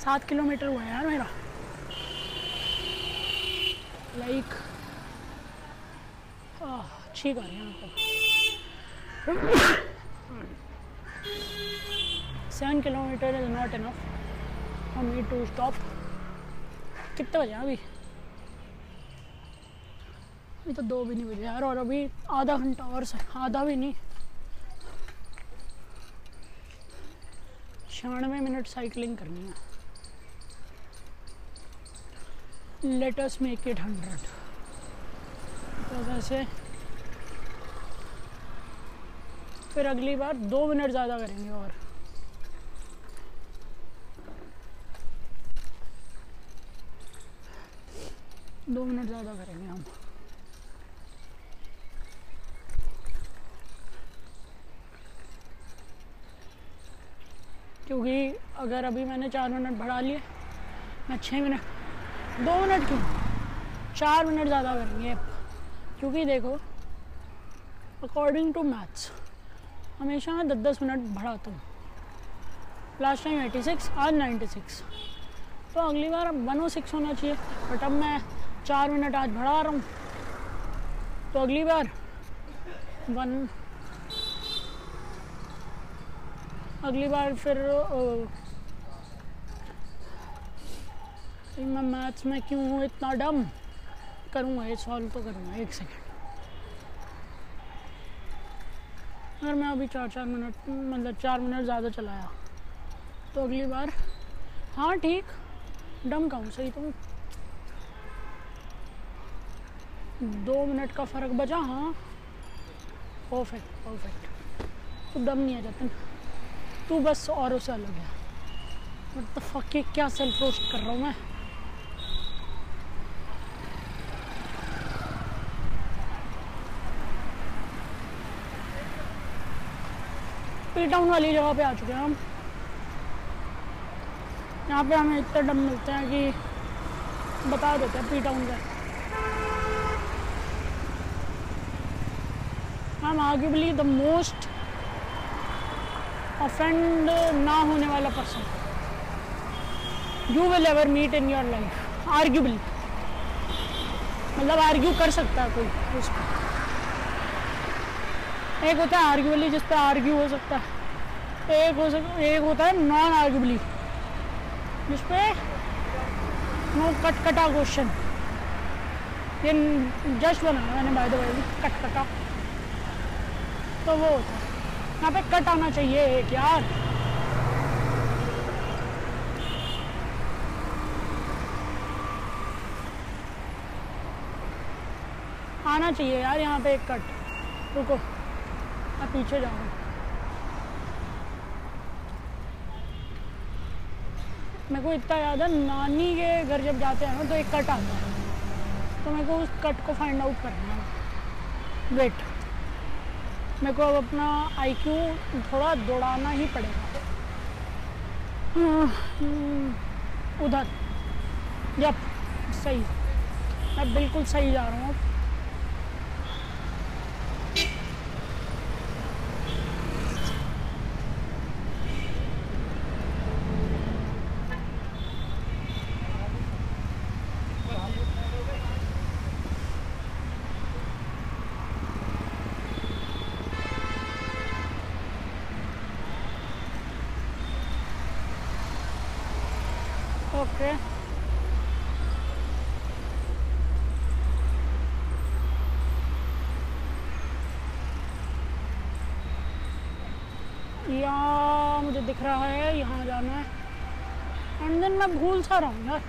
सात किलोमीटर हुआ है यार मेरा। लाइक अच्छी गाड़ी है मतलब seven kilometre is not enough for me to stop कितने बजे अभी? अभी तो दो भी नहीं बजे यार, और अभी आधा घंटा और आधा भी नहीं। छियानवे मिनट साइकिलिंग करनी है। Let us make it hundred तो वैसे फिर अगली बार दो मिनट ज़्यादा करेंगे और। दो मिनट ज़्यादा करेंगे हम। क्योंकि अगर अभी मैंने चार मिनट बढ़ा लिए, मैं छः मिनट, दो मिनट क्यों? चार मिनट ज़्यादा करेंगे क्योंकि देखो अकॉर्डिंग टू मैथ्स हमेशा मैं दस दस मिनट बढ़ाता हूँ। लास्ट टाइम एटी सिक्स आज नाइन्टी सिक्स तो अगली बार अब वन सिक्स होना चाहिए बट अब मैं चार मिनट आज बढ़ा रहा हूँ। तो अगली बार वन अगली बार फिर मैं मैथ्स में क्यों हूँ? इतना डम करूँगा, ये सॉल्व तो करूँगा, एक सेकेंड अगर मैं अभी चार चार मिनट मतलब चार मिनट ज़्यादा चलाया। तो अगली बार हाँ ठीक। डम का हूँ? सही तो दो मिनट का फ़र्क बचा हाँ। परफेक्ट परफेक्ट तो डम नहीं आ जाता तू बस और से अलग है। फक क्या सेल्फ रोस्ट कर रहा हूँ मैं? पी टाउन वाली जगह पे आ चुके हैं हम। यहाँ पे हमें इतने डम मिलते हैं कि बता देते हैं पी टाउन का am arguably the most offend ना होने वाला person you will ever meet in your life arguably मतलब आर्ग्यू कर सकता है कोई उस पर एक होता है आर्ग्यूबली जिस पर आर्ग्यू हो सकता है. एक हो सक, एक होता है नॉन आर्ग्यूबली जिस पे नो कट कटा क्वेश्चन ये जस्ट बनाया मैंने बाय द वे कट कटा तो वो होता है. यहाँ पे कट आना चाहिए, एक यार। आना चाहिए यार, यहाँ पे एक कट रुको, मैं पीछे जाऊँ मेरे को इतना याद है, नानी के घर जब जाते हैं ना तो एक कट आता है। तो मेरे को उस कट को फाइंड आउट करना है। वेट मेरे को अब अपना आईक्यू थोड़ा दौड़ाना ही पड़ेगा। उधर। यप सही। मैं बिल्कुल सही जा रहा हूँ अब। ओके यहाँ मुझे दिख रहा है यहाँ जाना है एंड दूसरा राउंड यार।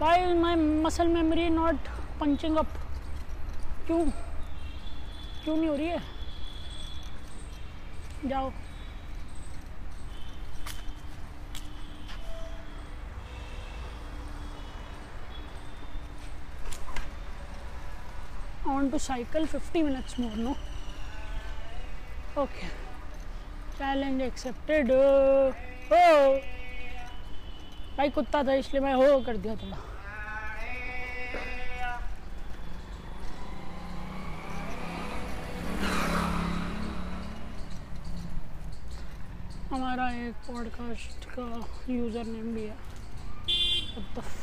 By my muscle memory not punching up क्यों? क्यों नहीं हो रही है? जाओ। On to cycle 50 minutes more no okay challenge accepted oh. भाई कुत्ता था, इसलिए मैं हो कर दिया थोड़ा हमारा एक पॉडकास्ट का यूज़र नेम भी है।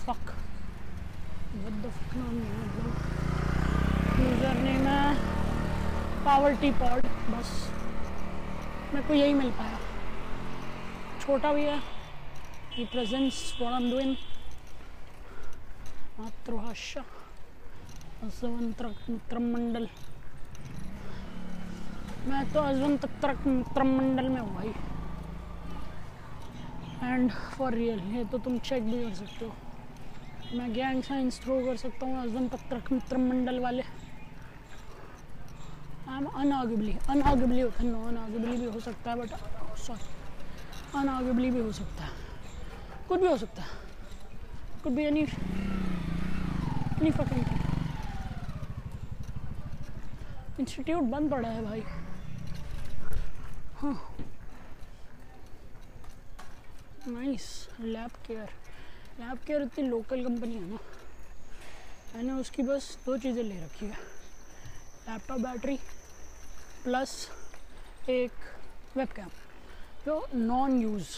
Fuck? What नाम मतलब? यूज़र नेम है पावर टी पॉड बस। मेरे को यही मिल पाया। छोटा भी है। आई एम डूइंग मातृभाषा अजवंत्र मंडल मैं तो मंडल में हूँ भाई एंड फॉर रियल ये तो तुम चेक भी कर सकते हो मैं गैंग साइंस थ्रो कर सकता हूँ पत्रक मित्र मंडल वाले आई एम होता है नो भी हो सकता है बट सॉरी अनआर्गुबली भी हो सकता है कुछ भी हो सकता है। कुछ भी एनी एनी फकिंग इंस्टीट्यूट बंद पड़ा है भाई। हाँ। Nice lab care lab care इतनी लोकल कंपनी है ना। मैंने उसकी बस दो चीज़ें ले रखी है। लैपटॉप बैटरी प्लस एक वेब कैम जो non use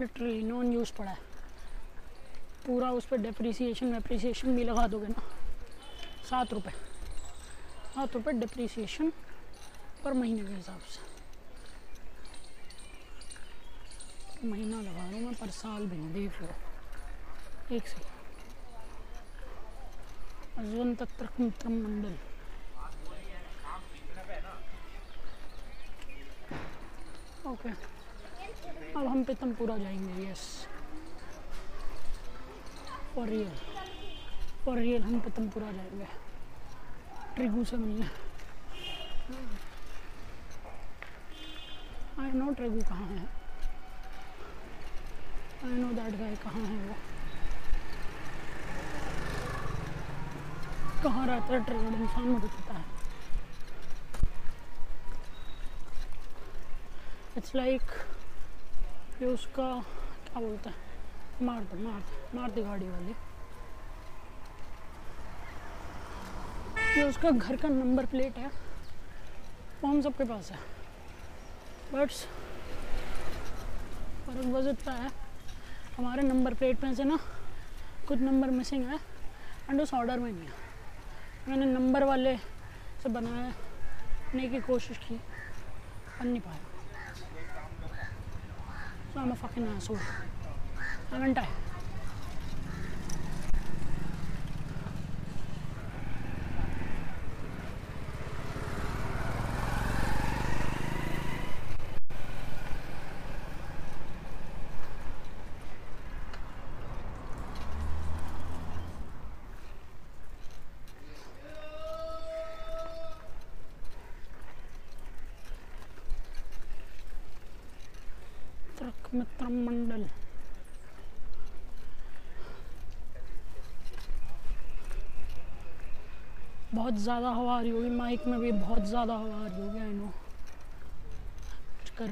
literally non use पड़ा है। पूरा उस पर डिप्रिसिएशन वेप्रीसीशन भी लगा दोगे ना। सात रुपये सात रुपये डिप्रीसीशन पर महीने के हिसाब से। महीना लगा रहा हूँ मैं, पर साल भी नहीं, देख लो। एक सेकंड अजवन तक मित्र मंडल ओके अब हम पीतमपुरा जाएँगे yes for real for real हम पीतमपुरा जाएँगे. ट्रिगू से मिलने. आई नो ट्रिगू कहाँ है. आई नो दैट गाय कहाँ है वो. कहाँ रहता है ट्रिगर्ड इंसान मुझे पता है. इट्स लाइक ये उसका क्या बोलते हैं? मार दे मार दे मार दे गाड़ी वाले। ये उसका घर का नंबर प्लेट है। वो हम सबके पास है। बट्स, फ़र्क बस इतना है। हमारे नंबर प्लेट में से ना कुछ नंबर मिसिंग है एंड उस ऑर्डर में नहीं है। मैंने नंबर वाले से बनाने की कोशिश की, बन नहीं पाया। I'm a fucking asshole. Haven't I? Truck मित्र मंडल बहुत ज़्यादा हवा आ रही होगी। माइक में भी बहुत ज़्यादा हवा आ रही होगी आई नो कुछ कर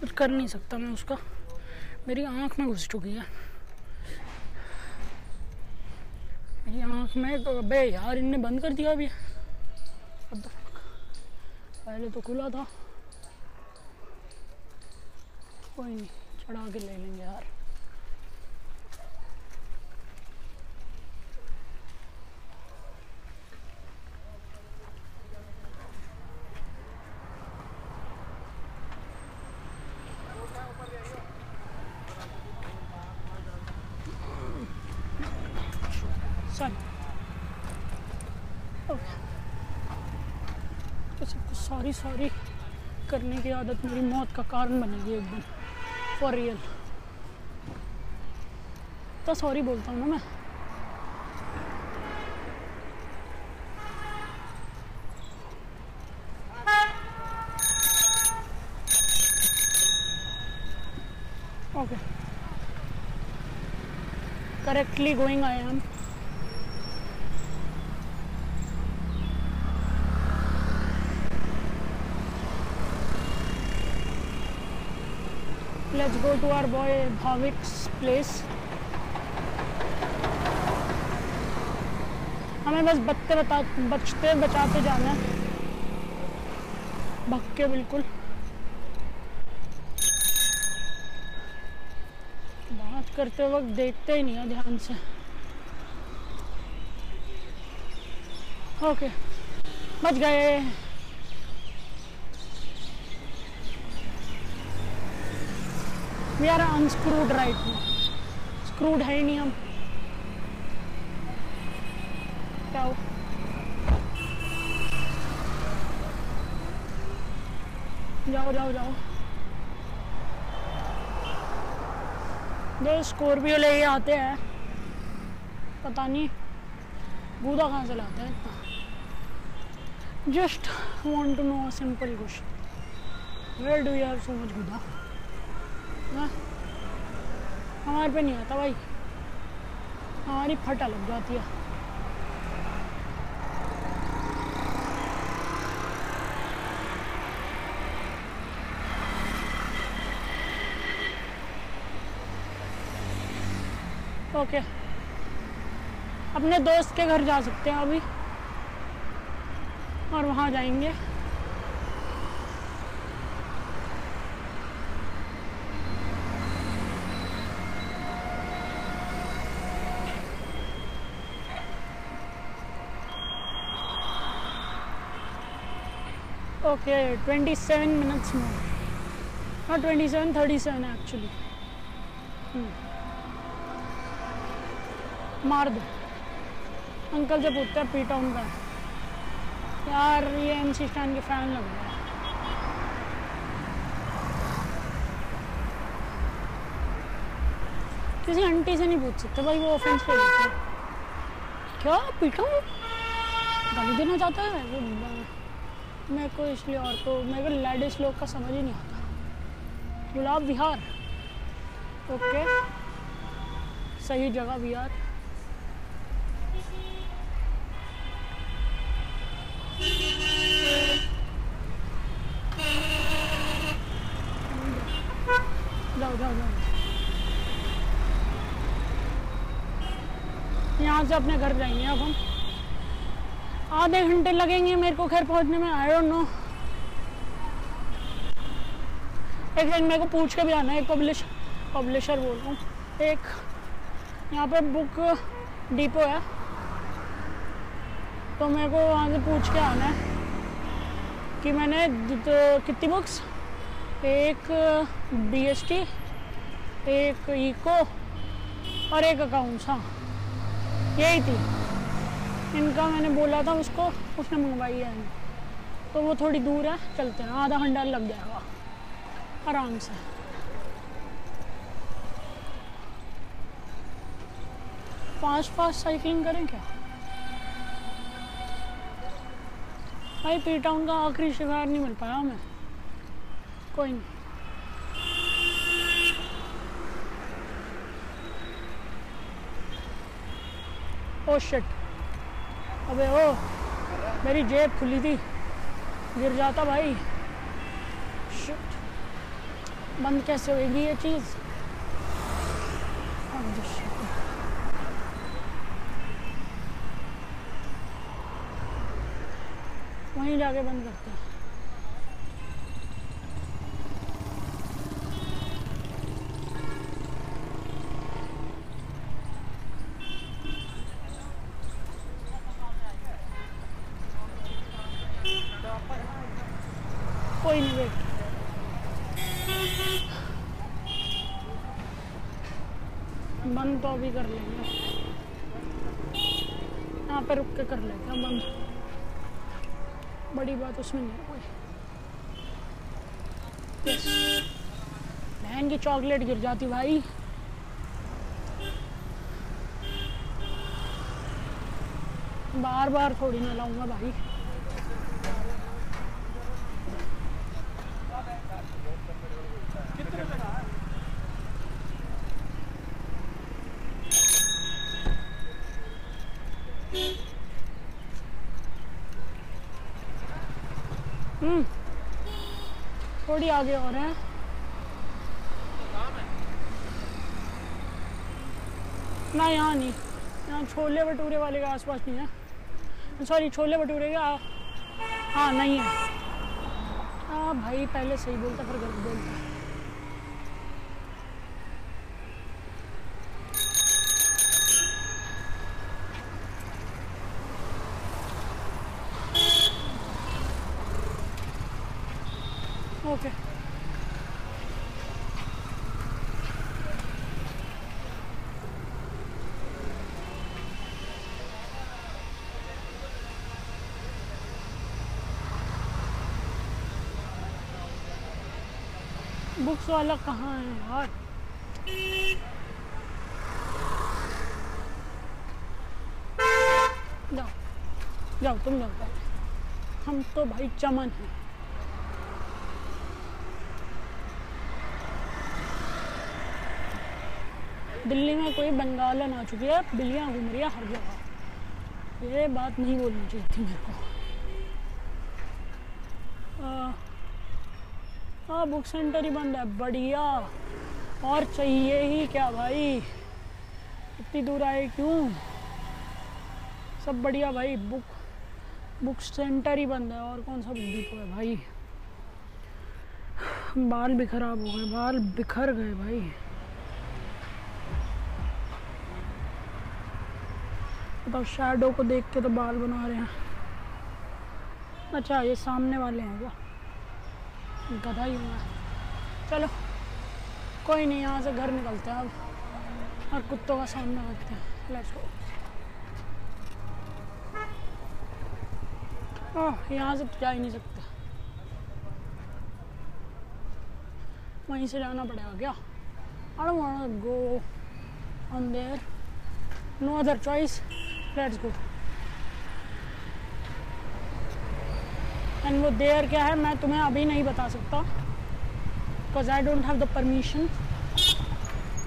कुछ कर नहीं सकता मैं उसका। मेरी आँख में घुस चुकी है। मेरी आँख में तो अबे यार, इनने बंद कर दिया अभी। fuck? पहले तो खुला था। कोई नहीं, चढ़ा के ले लेंगे यार Sorry. Okay. तो सबको सॉरी करने की आदत मेरी मौत का कारण बनेगी एक दिन फॉर रियल तो सॉरी बोलता हूँ ना मैं। Okay correctly going I am let's go to our boy Bhavik's place. हमें बस बचते बता, बचते, बचाते जाना है। भग के बिल्कुल। बात करते वक्त देखते ही नहीं है ध्यान से। ओके बच गए। We are unscrewed right now screwed है नहीं हम। क्या जाओ जाओ जाओ। दो स्कॉर्पियो ले आते हैं, पता नहीं बूदा कहाँ से लाते हैं इतना। Just want to know simple question where do you have so much गुदा हमारे पे नहीं आता भाई। हमारी फटा लग जाती है। ओके। अपने दोस्त के घर जा सकते हैं अभी। और वहाँ जाएँगे। Okay twenty seven minutes more not twenty seven thirty seven actually मार दो। अंकल से पूछते हैं पी टाउन का यार, ये एम सी स्टैंड के फ़ैन लग रहा है। किसी आंटी से नहीं पूछ सकते भाई, वो ऑफेंस लेते क्या? पी टाउन गाली देना चाहता है? वो मेरे को इसलिए और तो मेरे को लेडीज़ लोग का समझ ही नहीं आता। गुलाब विहार। ओके। सही जगह विहार। यहाँ से अपने घर जाएँगे अब हम। आधे घंटे लगेंगे मेरे को घर पहुँचने में आई डोंट नो एक सेकंड मेरे को पूछ के भी आना है एक पब्लिश पब्लिशर बोल रहा हूँ। एक, यहाँ पे बुक डिपो है। तो मेरे को वहाँ से पूछ के आना है कि मैंने द- कितनी बुक्स एक बीएसटी एक इको और एक अकाउंट्स हाँ। यही थी। इनका मैंने बोला था उसको, उसने मंगवाई है। तो वो थोड़ी दूर है, चलते हैं। आधा घंटा लग जाएगा। आराम से। फास्ट फास्ट साइकिलिंग करें क्या? भाई पी टाउन का आखिरी शिकार नहीं मिल पाया हमें। कोई नहीं। शिट अबे ओ, मेरी जेब खुली थी। गिर जाता भाई। बंद कैसे होगी ये चीज़. वहीं जाके बंद करते हैं कोई नहीं वेट बंद तो अभी कर लेंगे। यहाँ पे रुक के कर लेते हैं, बंद। बड़ी बात उसमें नहीं कोई. बहन की चॉकलेट गिर जाती भाई। बार बार थोड़ी ना लाऊँगा भाई हम्म थोड़ी आगे और हैं। ना यहाँ नहीं। यहाँ छोले भटूरे वाले के आसपास नहीं है। सॉरी छोले भटूरे के हाँ नहीं है। हाँ भाई, पहले सही बोलता, फिर गलत बोलता। बॉक्स वाला कहाँ है यार? जाओ जाओ, तुम जाओ हम तो भाई चमन हैं। दिल्ली में कोई बंगालन आ चुकी है, बिल्लियाँ घूम रही है हर जगह। ये बात नहीं बोलनी चाहिए थी मेरे को। हाँ बुक सेंटर ही बंद है। बढ़िया। और चाहिए ही क्या भाई? इतनी दूर आए क्यों? सब बढ़िया भाई। बुक बुक सेंटर ही बंद है। और कौन सा बुक डिपो है भाई? बाल भी खराब हो गए। बाल बिखर गए भाई। बताओ शैडो को देख के तो बाल बना रहे हैं। अच्छा ये सामने वाले हैं क्या? गधा ही हूँ। मैं चलो, कोई नहीं, यहाँ से घर निकलते हैं अब। और कुत्तों का सामना करते हैं। लेट्स गो यहाँ से तो जा ही नहीं सकते। वहीं से जाना पड़ेगा क्या? I don't want to go on there no other choice let's go and वो देयर क्या है, मैं तुम्हें अभी नहीं बता सकता। Because I don't have the permission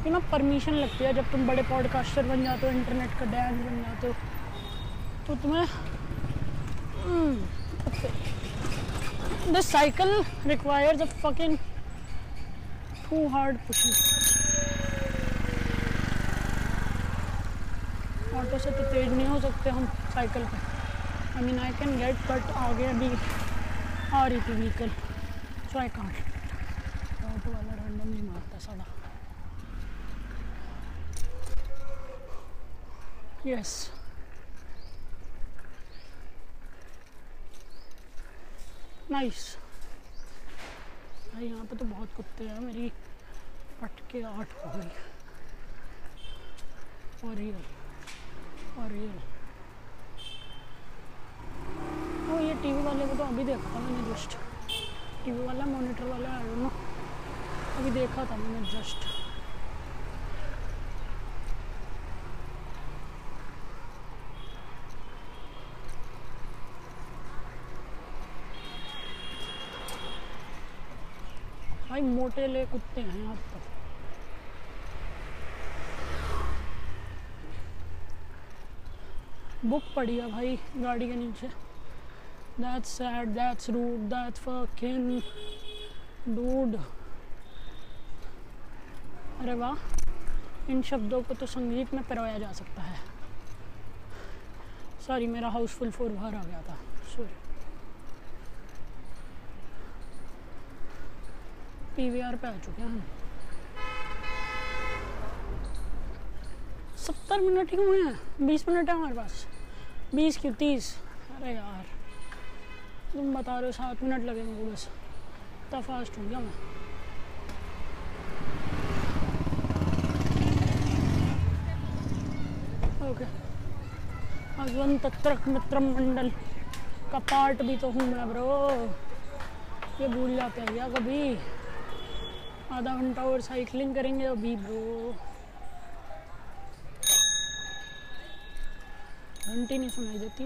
you know permission लगती है जब तुम बड़े पॉडकास्टर बन जाते हो इंटरनेट का डैन बन जाते हो। तो तुम्हें the cycle requires a fucking too hard pushing auto से तो तेज नहीं हो सकते हम साइकिल पे। I mean I can get but आगे अभी आ रही थी vehicle so I can't auto वाला रैंडम नहीं मारता साला। यस नाइस भाई, यहाँ पे तो बहुत कुत्ते हैं। मेरी पटके आठ हो गई। और रियल और रियल ओ ये टीवी वाले को तो अभी देखा था मैंने जस्ट टीवी वाला मॉनिटर वाला आई डोंट नो अभी देखा था मैंने जस्ट भाई, मोटे ले कुत्ते हैं यहाँ पर बुक पड़ी है भाई गाड़ी के नीचे। That's sad, that's rude, that's fucking dude. अरे वाह इन शब्दों को तो संगीत में पिरोया जा सकता है। सॉरी मेरा हाउसफुल फोर बाहर आ गया था। सॉरी पीवीआर पे आ चुके हैं सत्तर मिनट ही हुए हैं बीस मिनट है हमारे पास। बीस क्यों तीस? अरे यार। तुम बता रहे हो सात मिनट लगेंगे बस। इतना फास्ट हो गया मैं? ओके अजवन मित्रम मंडल का पार्ट भी तो हूँ मैं ब्रो ये भूल जाते हैं क्या कभी? आधा घंटा और साइकिलिंग करेंगे अभी ब्रो घंटी नहीं सुनाई देती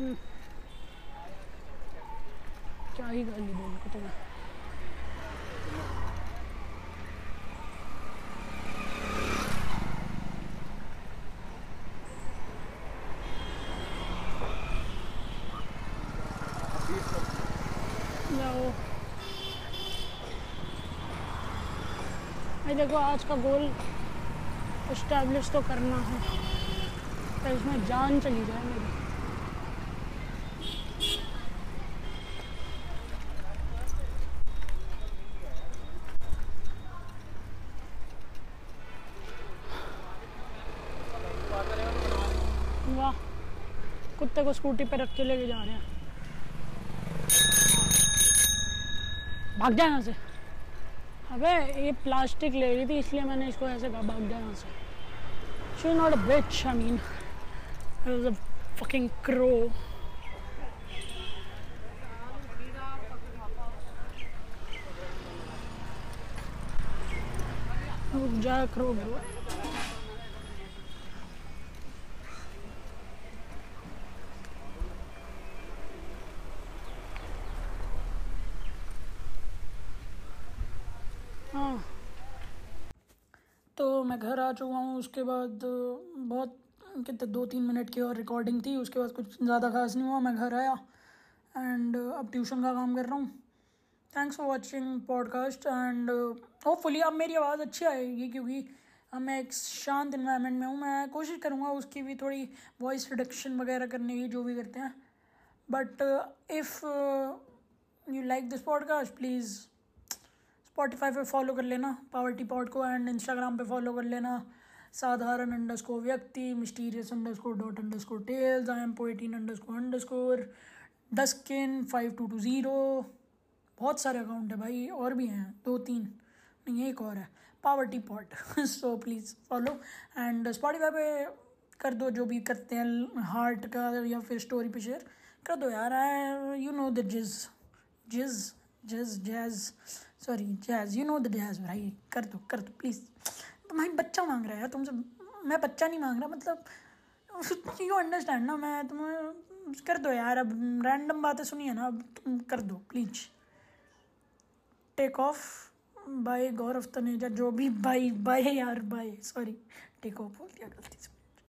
देखो आज का गोल इस्टेब्लिश तो करना है। तो इसमें जान चली जाए मेरी वाह कुत्ते को स्कूटी पे रख के लेके जा रहे हैं। भाग जाए यहाँ से। अबे, ये प्लास्टिक ले रही थी, इसलिए मैंने इसको ऐसे कहा, भाग जाए यहाँ से। She not a bitch I mean a fucking crow. जा क्रो ब्रो मैं घर आ चुका हूँ, उसके बाद बहुत, कितने दो तीन मिनट की और रिकॉर्डिंग थी, उसके बाद कुछ ज़्यादा खास नहीं हुआ, मैं घर आया एंड अब ट्यूशन का काम कर रहा हूँ। Thanks for watching podcast and hopefully अब मेरी आवाज़ अच्छी आएगी क्योंकि अब मैं एक शांत इन्वायरमेंट में हूँ, मैं कोशिश करूँगा उसकी भी थोड़ी वॉइस रिडक्शन वगैरह करने की, जो भी करते हैं। But if you like this podcast please Spotify पे फॉलो कर लेना पावर टी पॉड को एंड इंस्टाग्राम पे फॉलो कर लेना। Sadharan underscore Vyakti mysterious underscore dot underscore tales I am poiteen underscore underscore duskin five two two zero बहुत सारे account है भाई, और भी हैं, दो तीन। नहीं, एक और है Power T Pod so please follow and Spotify पे कर दो जो भी करते हैं हार्ट का या फिर स्टोरी पे शेयर कर दो यार you know the gist gist gist jazz sorry jazz you know the jazz भाई। कर दो कर दो प्लीज़ भाई, बच्चा मांग रहा है यार तुमसे। मैं बच्चा नहीं मांग रहा मतलब यू अंडरस्टैंड ना, मैं तुम्हें कर दो यार, अब रैंडम बातें सुनिए ना, अब तुम कर दो please take off bye Gaurav Taneja, जो भी बाय बाय यार बाय सॉरी टेक ऑफ़ बोल दिया गलती से।